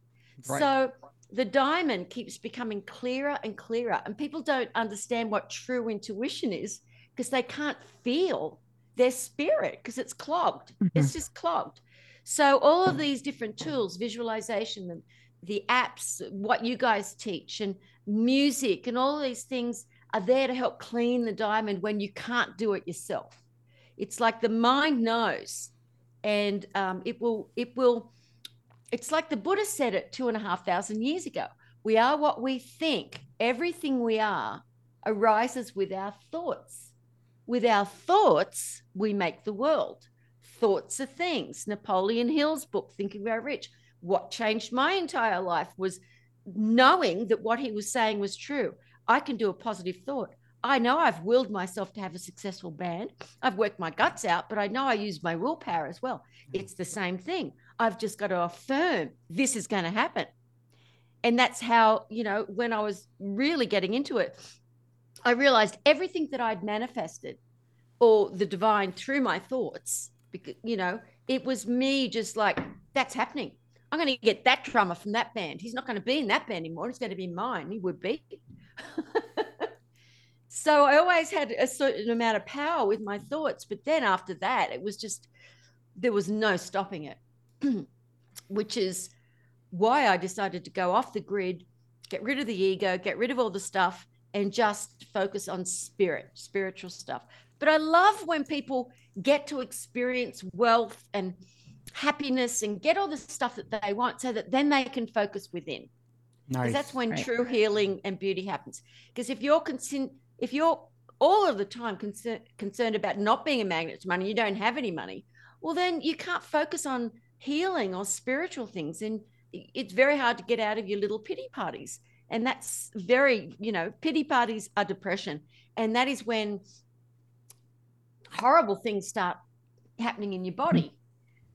Right. So the diamond keeps becoming clearer and clearer, and people don't understand what true intuition is because they can't feel their spirit because it's clogged. It's just clogged. So all of these different tools, visualization, the, the apps, what you guys teach, and music, and all these things are there to help clean the diamond when you can't do it yourself. It's like the mind knows, and um, it will. It will it's like the Buddha said it two and a half thousand years ago. We are what we think. Everything we are arises with our thoughts. with our thoughts, we make the world. Thoughts are things. Napoleon Hill's book, Thinking Very Rich. What changed my entire life was knowing that what he was saying was true. I can do a positive thought. I know I've willed myself to have a successful band. I've worked my guts out, but I know I use my willpower as well. Mm. It's the same thing. I've just got to affirm this is going to happen. And that's how, you know, when I was really getting into it, I realized everything that I'd manifested or the divine through my thoughts, because, you know, it was me just like, that's happening. I'm going to get that drummer from that band. He's not going to be in that band anymore. It's going to be mine. He would be. so I always had a certain amount of power with my thoughts. But then after that, it was just, there was no stopping it, which is why I decided to go off the grid, get rid of the ego, get rid of all the stuff, and just focus on spirit, spiritual stuff. But I love when people get to experience wealth and happiness and get all the stuff that they want so that then they can focus within. Nice. That's when right. true healing and beauty happens. Because if you're concerned, if you're all of the time concern, concerned about not being a magnet to money, you don't have any money, well, then you can't focus on healing or spiritual things. And it's very hard to get out of your little pity parties. And that's very, you know, pity parties are depression. And that is when horrible things start happening in your body hmm.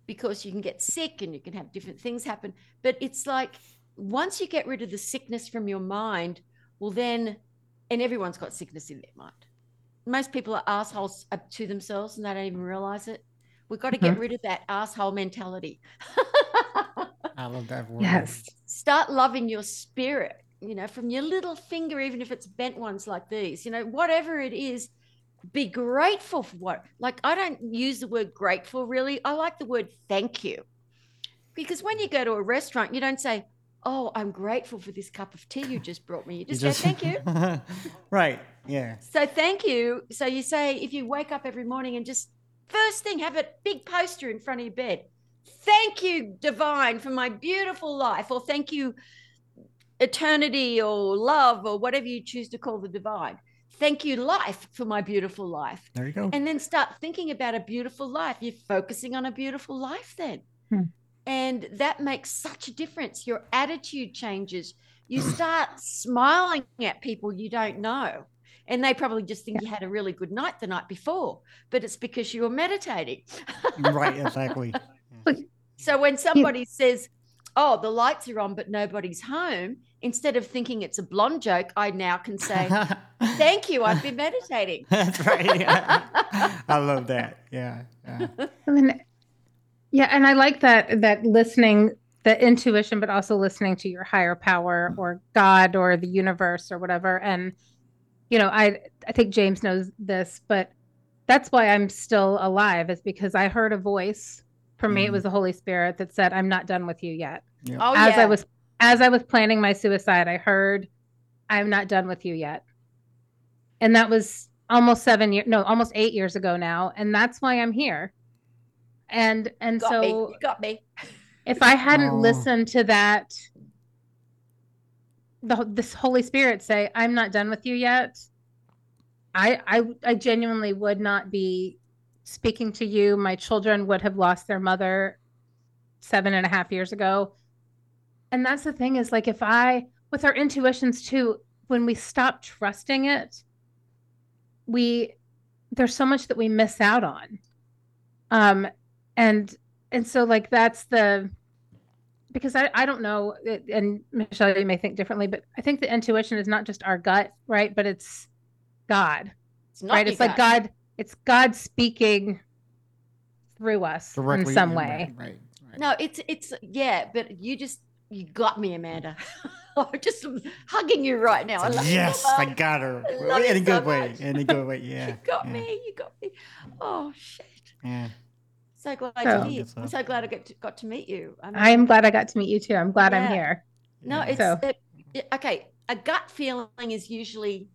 because you can get sick and you can have different things happen. But it's like once you get rid of the sickness from your mind, well, then, and everyone's got sickness in their mind. Most people are assholes to themselves and they don't even realize it. We've got to get mm-hmm. rid of that asshole mentality. I love that word. Yes. Start loving your spirit, you know, from your little finger, even if it's bent ones like these, you know, whatever it is, be grateful for what like i don't use the word grateful really i like the word thank you because when you go to a restaurant you don't say oh i'm grateful for this cup of tea you just brought me. You just, you just... say thank you. Right yeah. So thank you. So you say if you wake up every morning and just first thing have a big poster in front of your bed. Thank you divine for my beautiful life or thank you eternity or love or whatever you choose to call the divine. Thank you life for my beautiful life. There you go. And then start thinking about a beautiful life. You're focusing on a beautiful life then. Hmm. And that makes such a difference your attitude changes you mm. start smiling at people you don't know and they probably just think yeah. you had a really good night the night before but it's because you were meditating right exactly so when somebody says oh the lights are on but nobody's home instead of thinking it's a blonde joke, I now can say, "Thank you, I've been meditating." That's right. Yeah. I love that. Yeah. yeah. I mean, yeah, and I like that that listening, the intuition, but also listening to your higher power or God or the universe or whatever. And you know, I I think James knows this, but that's why I'm still alive is because I heard a voice. For me, mm. it was the Holy Spirit that said, "I'm not done with you yet." Yeah. Oh, As yeah. I was as I was planning my suicide, I heard, I'm not done with you yet. And that was almost seven years, no, almost eight years ago now. And that's why I'm here. And, and got so, me. You got me. if I hadn't oh. listened to that, the, this Holy Spirit say, I'm not done with you yet. I, I, I genuinely would not be speaking to you. My children would have lost their mother seven and a half years ago and that's the thing is like if i with our intuitions too when we stop trusting it we there's so much that we miss out on um and and so like that's the because I, I don't know uh, and michele you may think differently but i think the intuition is not just our gut right but it's god it's right it's like god it's god speaking through us Directly, in some way right, right, right no it's it's yeah but you just you got me, Amanda. I'm just hugging you right now. I yes, I got her. in a good so way. In a good way. Yeah. you got yeah. me. You got me. Oh shit. Yeah. So glad so, to meet. I'm so glad I got to, got to meet you. I am glad I got to meet you too. I'm glad yeah. I'm here. No, it's so. it, it, okay. A gut feeling is usually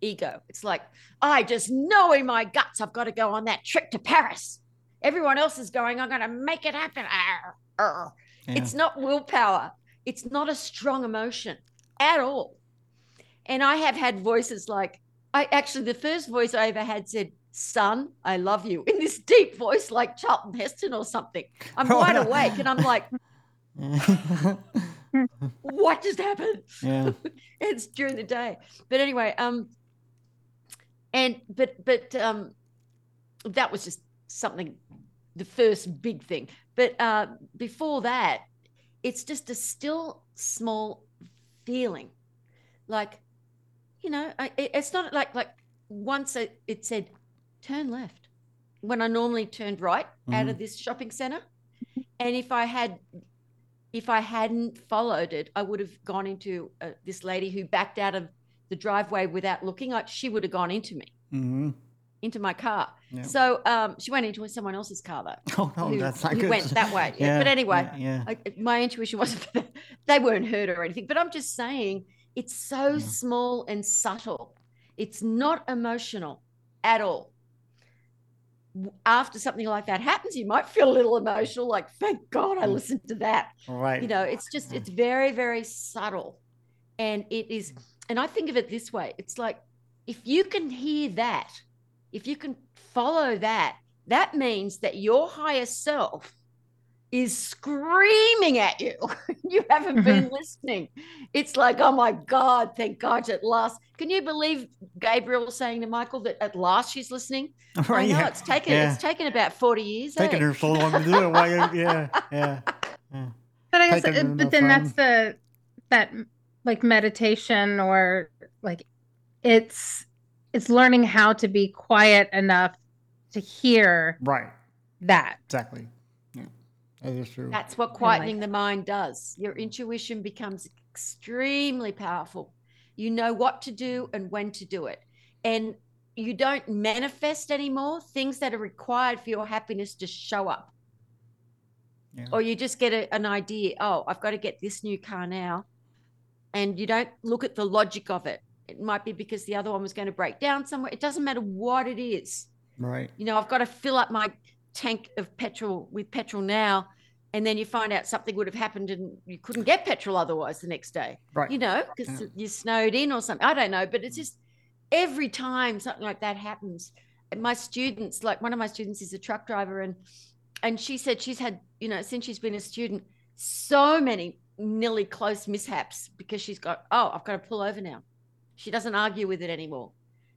ego. It's like I just know in my guts I've got to go on that trip to Paris. Everyone else is going. I'm going to make it happen. Arr, arr. Yeah. It's not willpower. It's not a strong emotion at all. And I have had voices like, I actually, the first voice I ever had said, son, I love you, in this deep voice like Charlton Heston or something. I'm Oh, wide awake and I'm like, what just happened? yeah. it's during the day. But anyway, um, and but but um, that was just something, the first big thing. But uh, before that, it's just a still small feeling, like, you know, I, it- it's not like like once it, it said turn left when I normally turned right out of this shopping center, and if I had if I hadn't followed it, I would have gone into uh, this lady who backed out of the driveway without looking. Like she would have gone into me, hmm into my car. Yeah. So um, she went into someone else's car though. Oh no, who, that's not who good. went that way. Yeah, but anyway, yeah. I, my intuition wasn't. They weren't hurt or anything. But I'm just saying it's so small and subtle. It's not emotional at all. After something like that happens, you might feel a little emotional, like, thank God I mm. listened to that. Right. you know it's just it's mm. very very subtle. And it is and i think of it this way it's like if you can hear that if you can follow that that means that your higher self is screaming at you you haven't been listening it's like oh my god thank god at last can you believe gabriel saying to michael that at last she's listening All i know yeah. it's taken yeah. it's taken about 40 years taking eh? her so long to do it. Why? Yeah, yeah. But I guess, Taking uh, but then that's the that like meditation or like it's it's learning how to be quiet enough to hear Right. that. Exactly. Yeah. That is true. That's what like quietening the mind does. Your intuition becomes extremely powerful. You know what to do and when to do it. And you don't manifest anymore things that are required for your happiness to show up. Yeah. Or you just get a, an idea, oh, I've got to get this new car now. And you don't look at the logic of it. It might be because the other one was going to break down somewhere. It doesn't matter what it is Right. you know, I've got to fill up my tank of petrol with petrol now. And then you find out something would have happened and you couldn't get petrol otherwise the next day, Right. you know, because Yeah. you snowed in or something. I don't know, but it's mm. just every time something like that happens. And my students, like one of my students is a truck driver, and and she said she's had, you know, since she's been a student, so many nearly close mishaps because she's got, oh, I've got to pull over now. She doesn't argue with it anymore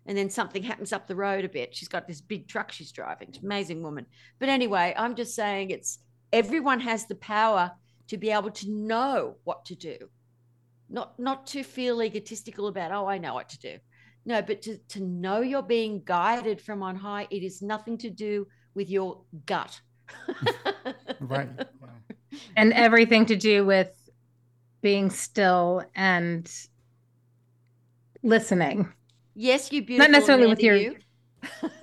and then something happens up the road a bit. She's got this big truck she's driving. She's an amazing woman. But anyway, I'm just saying it's everyone has the power to be able to know what to do. Not not to feel egotistical about, oh, I know what to do. No, but to, to know you're being guided from on high. It is nothing to do with your gut. Right. Yeah. and everything to do with being still and listening. Yes, you beautiful. necessarily with your- you.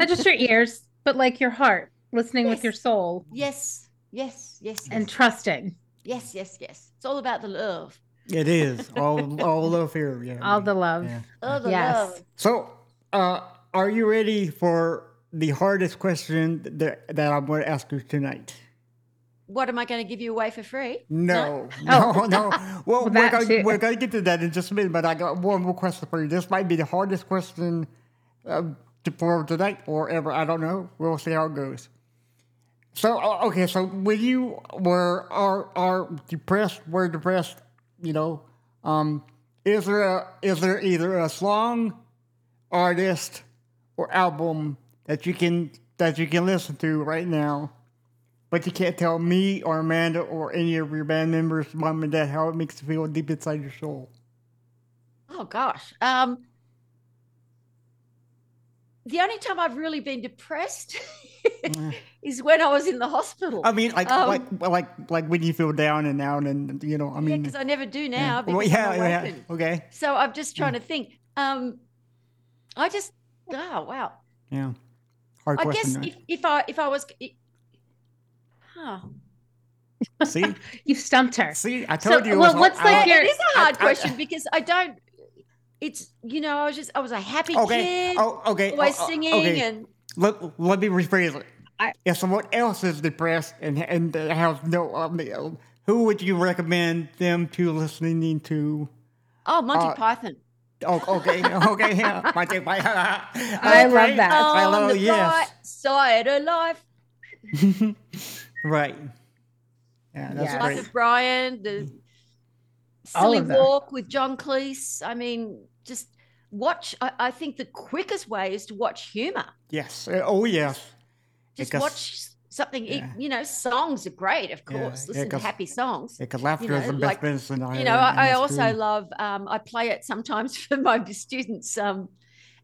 Not just your ears, but like your heart, listening with your soul Yes, yes, yes, yes, and trusting yes, yes, yes. It's all about the love. It is all all love here. Yeah. all the love. Yeah. Oh, the Yes. love. So, uh, are you ready for the hardest question that, that I'm going to ask you tonight? What am I going to give you away for free? No, no, no. Well, we're going, we're going to get to that in just a minute, but I got one more question for you. This might be the hardest question uh, to- for tonight or ever. I don't know. We'll see how it goes. So, okay, so when you were are are depressed, were depressed, you know, um, is there a, is there either a song, artist, or album that you can that you can listen to right now, but you can't tell me or Amanda or any of your band members, mom and dad, how it makes you feel deep inside your soul? Oh gosh. Um the only time I've really been depressed is when I was in the hospital. I mean, like Um, like like like when you feel down and out, and you know, I yeah, mean, because I never do now yeah. because Well, yeah, I'm yeah, okay, So I'm just trying to think. Um I just oh wow. yeah. Hard I question. guess right? if, if I if I was it, huh. see, You've stumped her. see, I So, told you. it well, was what's hard- like your- it is a hard I- I- question because I don't it's you know, I was just I was a happy okay, kid, oh, okay, always oh, oh, singing okay. and Let, let me rephrase it. I- if someone else is depressed and and has no, um, who would you recommend them to listening to? oh Monty Uh, Python. Oh, okay, okay, yeah. Monty Python. I love Okay, that. I love the yes. right side of life. right. Yeah, that's Yeah. great. Life Brian, the Silly. Walk with John Cleese. I mean, just watch. I, I think the quickest way is to watch humor. Yes. uh, Oh, yes. Just Because- watch something. yeah. You know, songs are great, of course. yeah, Listen to 'cause- happy songs. Because laughter you is the best like, medicine. I you know, and I, I also true. love. Um, I play it sometimes for my students. Um,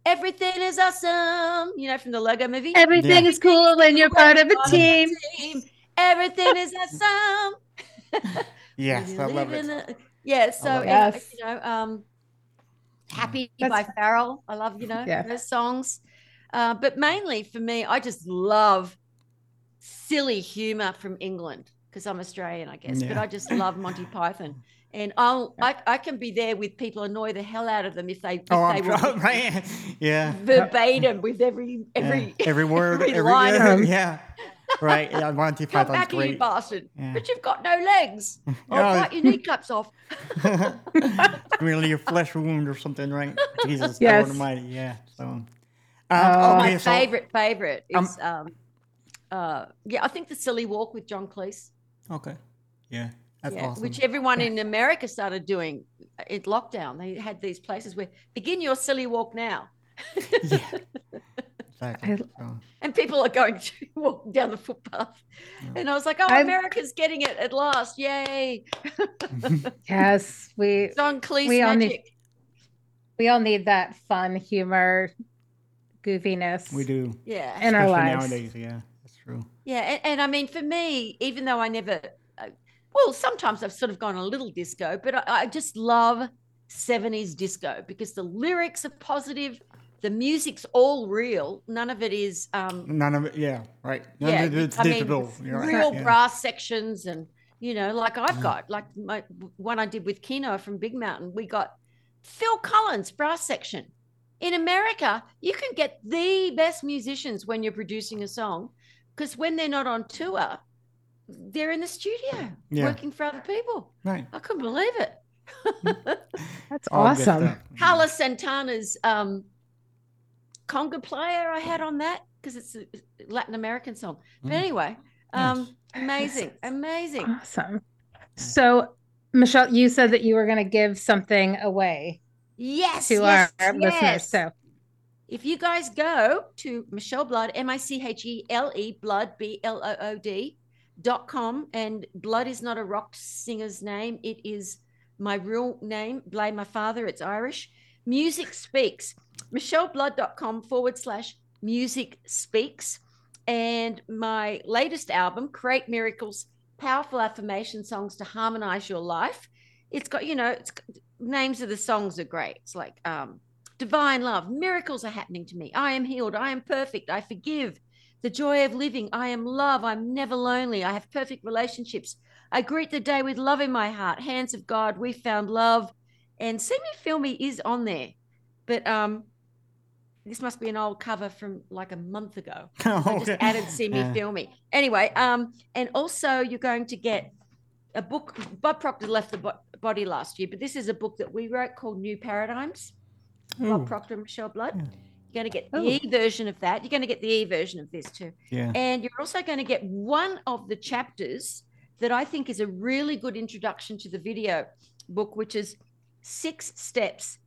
everything is awesome. You know, from the Lego Movie. Everything Yeah. is cool when you're part of a team. Team. Everything is awesome. Yes, I love it. a- yeah, so love it. and, Yes. you know, um, "Happy" That's- by Pharrell. I love you know Yeah. those songs, uh, but mainly for me, I just love silly humor from England because I'm Australian, I guess. But I just love Monty Python, and I'll I, I can be there with people, annoy the hell out of them if they if Oh, they I'm will sure, be right? Yeah. verbatim with every yeah. every every word, every every, line. yeah, yeah. Right. Yeah, Monty Come Python's back here, you great. bastard! Yeah. But you've got no legs. I'll Yeah. bite your kneecaps off. really a flesh wound or something, right? Jesus, Yes. God Almighty, yeah. So, um, Oh. okay, my so- favorite favorite Um, is um, uh yeah i think the silly walk with john cleese Okay, yeah, that's yeah, awesome. which everyone in america started doing in lockdown they had these places where begin your silly walk now yeah, exactly. I- So, and people are going to walk down the footpath and i was like oh I- america's getting it at last yay Yes, we john cleese We all need- magic we all need that fun humor, goofiness. we do, yeah in our especially lives. nowadays. Yeah, that's true. Yeah, and, and I mean, for me, even though I never, uh, well, sometimes I've sort of gone a little disco, but I, I just love 70s disco because the lyrics are positive, the music's all real. None of it is, um, None of it. Yeah, right. None yeah, of it's I mean, digital. you're right, real yeah. brass sections and, you know, like I've got, like my one I did with Quino from Big Mountain, we got Phil Collins brass section. In America, you can get the best musicians when you're producing a song because when they're not on tour, they're in the studio Yeah. working for other people. Right. I couldn't believe it. That's awesome. stuff. Carlos Santana's um, conga player I had on that because it's a Latin American song. But Mm. anyway, um, amazing, amazing. Awesome. So, Michele, you said that you were going to give something away Yes, to yes, our listeners. yes. So, if you guys go to Michele Blood, M I C H E L E Blood, B L O O D dot com, and Blood is not a rock singer's name. It is my real name. Blame my father. It's Irish. Music Speaks. MicheleBlood.com forward slash music speaks. And my latest album, Create Miracles, Powerful Affirmation Songs to Harmonize Your Life. It's got, you know, it's names of the songs are great. It's like um, divine love, miracles are happening to me. I am healed. I am perfect. I forgive. The joy of living. I am love. I'm never lonely. I have perfect relationships. I greet the day with love in my heart. Hands of God, we found love. And See Me Feel Me is on there. But um, this must be an old cover from like a month ago. I just okay. added See Me Yeah. Feel Me. Anyway, um, and also you're going to get a book. Bob Proctor left the bo- body last year, but this is a book that we wrote called New Paradigms. Ooh, Bob Proctor and Michele Blood. Yeah. You're going to get the Ooh. e version of that. You're going to get the e version of this too. yeah. And you're also going to get one of the chapters that I think is a really good introduction to the video book, which is six steps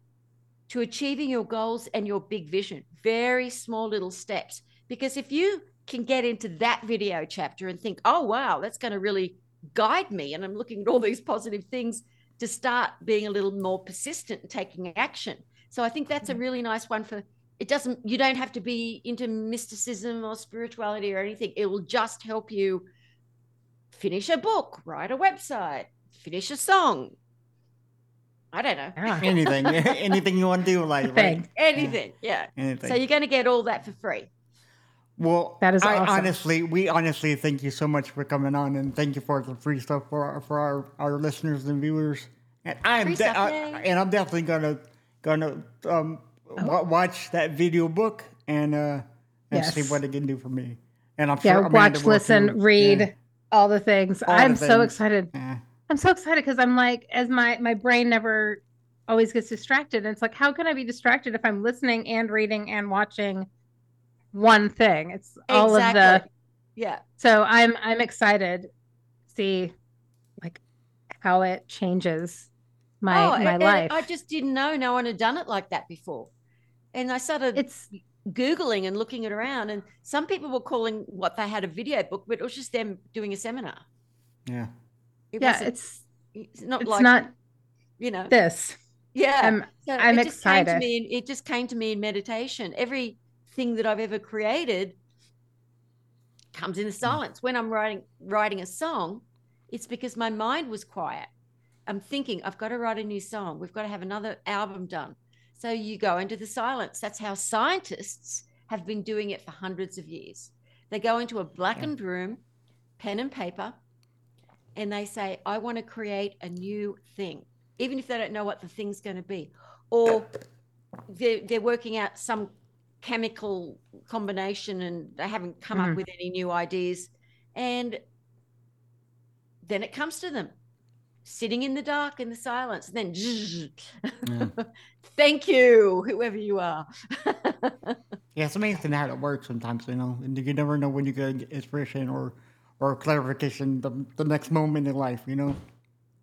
to achieving your goals and your big vision. Very small little steps. Because if you can get into that video chapter and think, oh, wow, that's going to really guide me, and I'm looking at all these positive things to start being a little more persistent and taking action. So I think that's a mm-hmm. really nice one for it doesn't you don't have to be into mysticism or spirituality or anything it will just help you finish a book write a website finish a song i don't know yeah. anything, anything you want to do, like right? Anything. anything yeah anything. so you're going to get all that for free Well, That is I awesome. honestly, we honestly thank you so much for coming on, and thank you for the free stuff for our, for our, our listeners and viewers. And I'm de- stuff, I- and I'm definitely gonna gonna um, wa- watch that video book and uh, and see what it can do for me. And I'm Yeah, sure Amanda watch, listen, read Yeah. all the things. All I'm so things. excited. Yeah. I'm so excited because I'm like, as my my brain never always gets distracted. And it's like, how can I be distracted if I'm listening and reading and watching one thing? It's all of the yeah. so I'm I'm excited to see like how it changes my oh, my and life. I just didn't know no one had done it like that before. And I started it's Googling and looking it around, and some people were calling what they had a video book, but it was just them doing a seminar. Yeah. It yeah, it's it's not it's like not you know. this. yeah. I'm So I'm it just came to excited. me in, it just came to me in meditation. Everything that i've ever created comes in the mm. silence. When i'm writing writing a song it's because my mind was quiet. I'm thinking i've got to write a new song. We've got to have another album done. So you go into the silence. That's how scientists have been doing it for hundreds of years. They go into a blackened room pen and paper and they say i want to create a new thing even if they don't know what the thing's going to be or they're, they're working out some chemical combination and they haven't come Mhm. up with any new ideas and then it comes to them sitting in the dark in the silence and then Yeah. thank you whoever you are Yeah, it's amazing how it works sometimes, you know. And you never know when you get inspiration or or clarification the, the next moment in life, you know.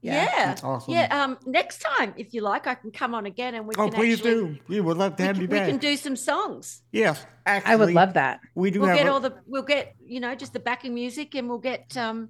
yeah That's awesome. yeah um next time if you like i can come on again and we oh, can please actually do. We would love to have can, you we can do some songs yes, actually, I would love that. We do we'll have get a- all the we'll get you know just the backing music and we'll get um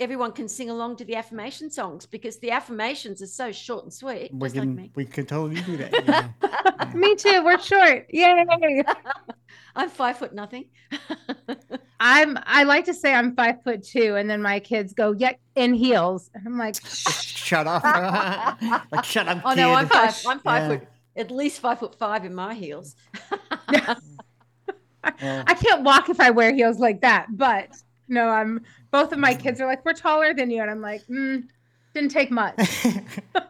everyone can sing along to the affirmation songs because the affirmations are so short and sweet we just can like me we can totally do that. yeah. Me too. We're short. Yay. i'm five foot nothing I'm I like to say I'm five foot two, and then my kids go, yeah, in heels. And I'm like, shut up. like shut up, oh no i'm five i'm five Yeah. foot at least five foot five in my heels Yeah. I can't walk if I wear heels like that. But no, I'm both of my kids are like, we're taller than you. And I'm like, mm, didn't take much.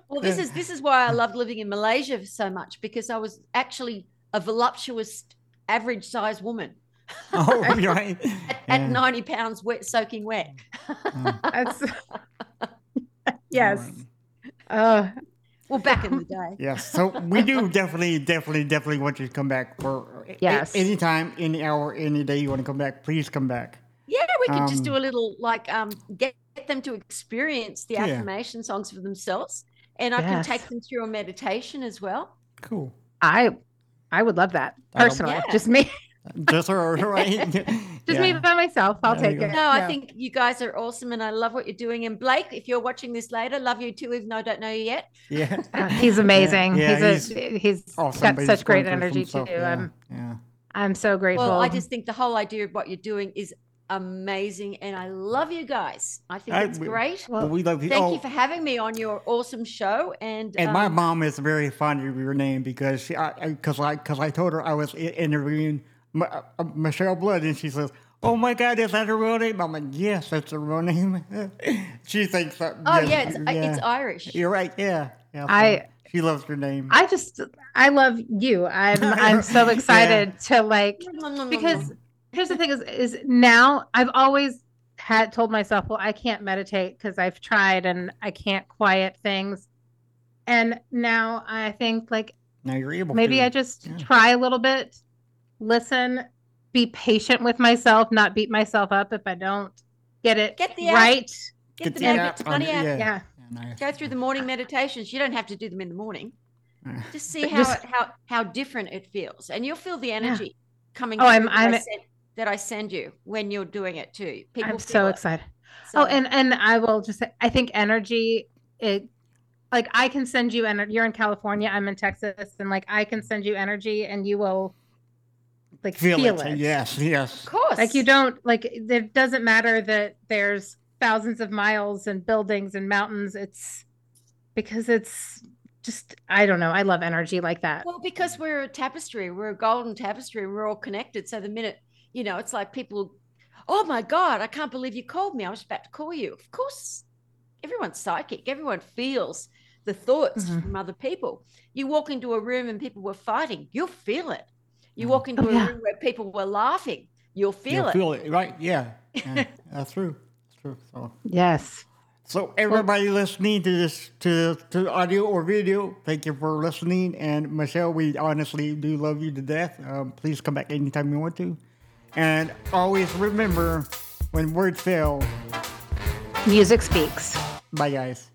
well this is this is why i loved living in malaysia so much because i was actually a voluptuous average size woman oh, right. at, Yeah. at 90 pounds wet soaking wet That's yes. Alright. Uh, well back in the day Yes. So we do definitely, definitely, definitely want you to come back for a- Yes. anytime, any hour, any day you want to come back. Please come back. Yeah, we could just do Um, a little like um get, get them to experience the Yeah. affirmation songs for themselves. And I can take them through a meditation as well. Cool. I I would love that personally. Yeah. Just me, Just her, right? just me by myself. I'll There take it. No, I think you guys are awesome and I love what you're doing. And Blake, if you're watching this later, love you too, even though I don't know you yet. Yeah. Uh, he's amazing. Yeah, he's a, he's awesome, got such he's great energy some too. Yeah. I'm yeah. I'm so grateful. Well, I just think the whole idea of what you're doing is amazing and I love you guys. I think I- it's we- great. Well, we love you. Thank oh, you for having me on your awesome show. And, and my um, mom is very fond of your name because she, I, because I, because I told her I was interviewing M- uh, Michele Blood, and she says, "Oh my God, is that her real name?" I'm like, "Yes, that's her real name." she thinks that. Oh yes, yeah, it's, it's Irish. You're right. Yeah. yeah so I- She loves her name. I just I love you. I'm I'm so Yeah. excited to like because here's the thing is is now I've always had told myself, well, I can't meditate because I've tried and I can't quiet things. And now I think like now you're able. maybe to. I just Yeah. try a little bit, listen, be patient with myself, not beat myself up if I don't get it Get the right. Get the the money, get the on money out. yeah. Yeah. Yeah, nice. Go through the morning meditations. You don't have to do them in the morning. Just see how Just- how how different it feels, and you'll feel the energy coming. Oh, I'm- through that, I I'm- send, that I send you when you're doing it too. People I'm so it. excited. So- Oh, and and I will just say, I think energy it like I can send you energy. You're in California, I'm in Texas, and like I can send you energy, and you will like Feel, feel, it. it. Yes. Yes. of course, Like you don't like it doesn't matter that there's thousands of miles and buildings and mountains. It's because it's just I don't know. I love energy like that. Well, because we're a tapestry, we're a golden tapestry, we're all connected. So the minute you know, it's like people, oh my god, I can't believe you called me. I was about to call you. Of course, everyone's psychic. Everyone feels the thoughts Mhm. from other people. You walk into a room and people were fighting, you'll feel it. You Mhm. walk into Oh, a yeah. room where people were laughing, you'll feel You'll it. Feel it. Right. Yeah. yeah. That's true. That's true. So. Yes. So everybody listening to this to to audio or video, thank you for listening. And Michele, we honestly do love you to death. Um, please come back anytime you want to. And always remember, when words fail, Music speaks. bye guys.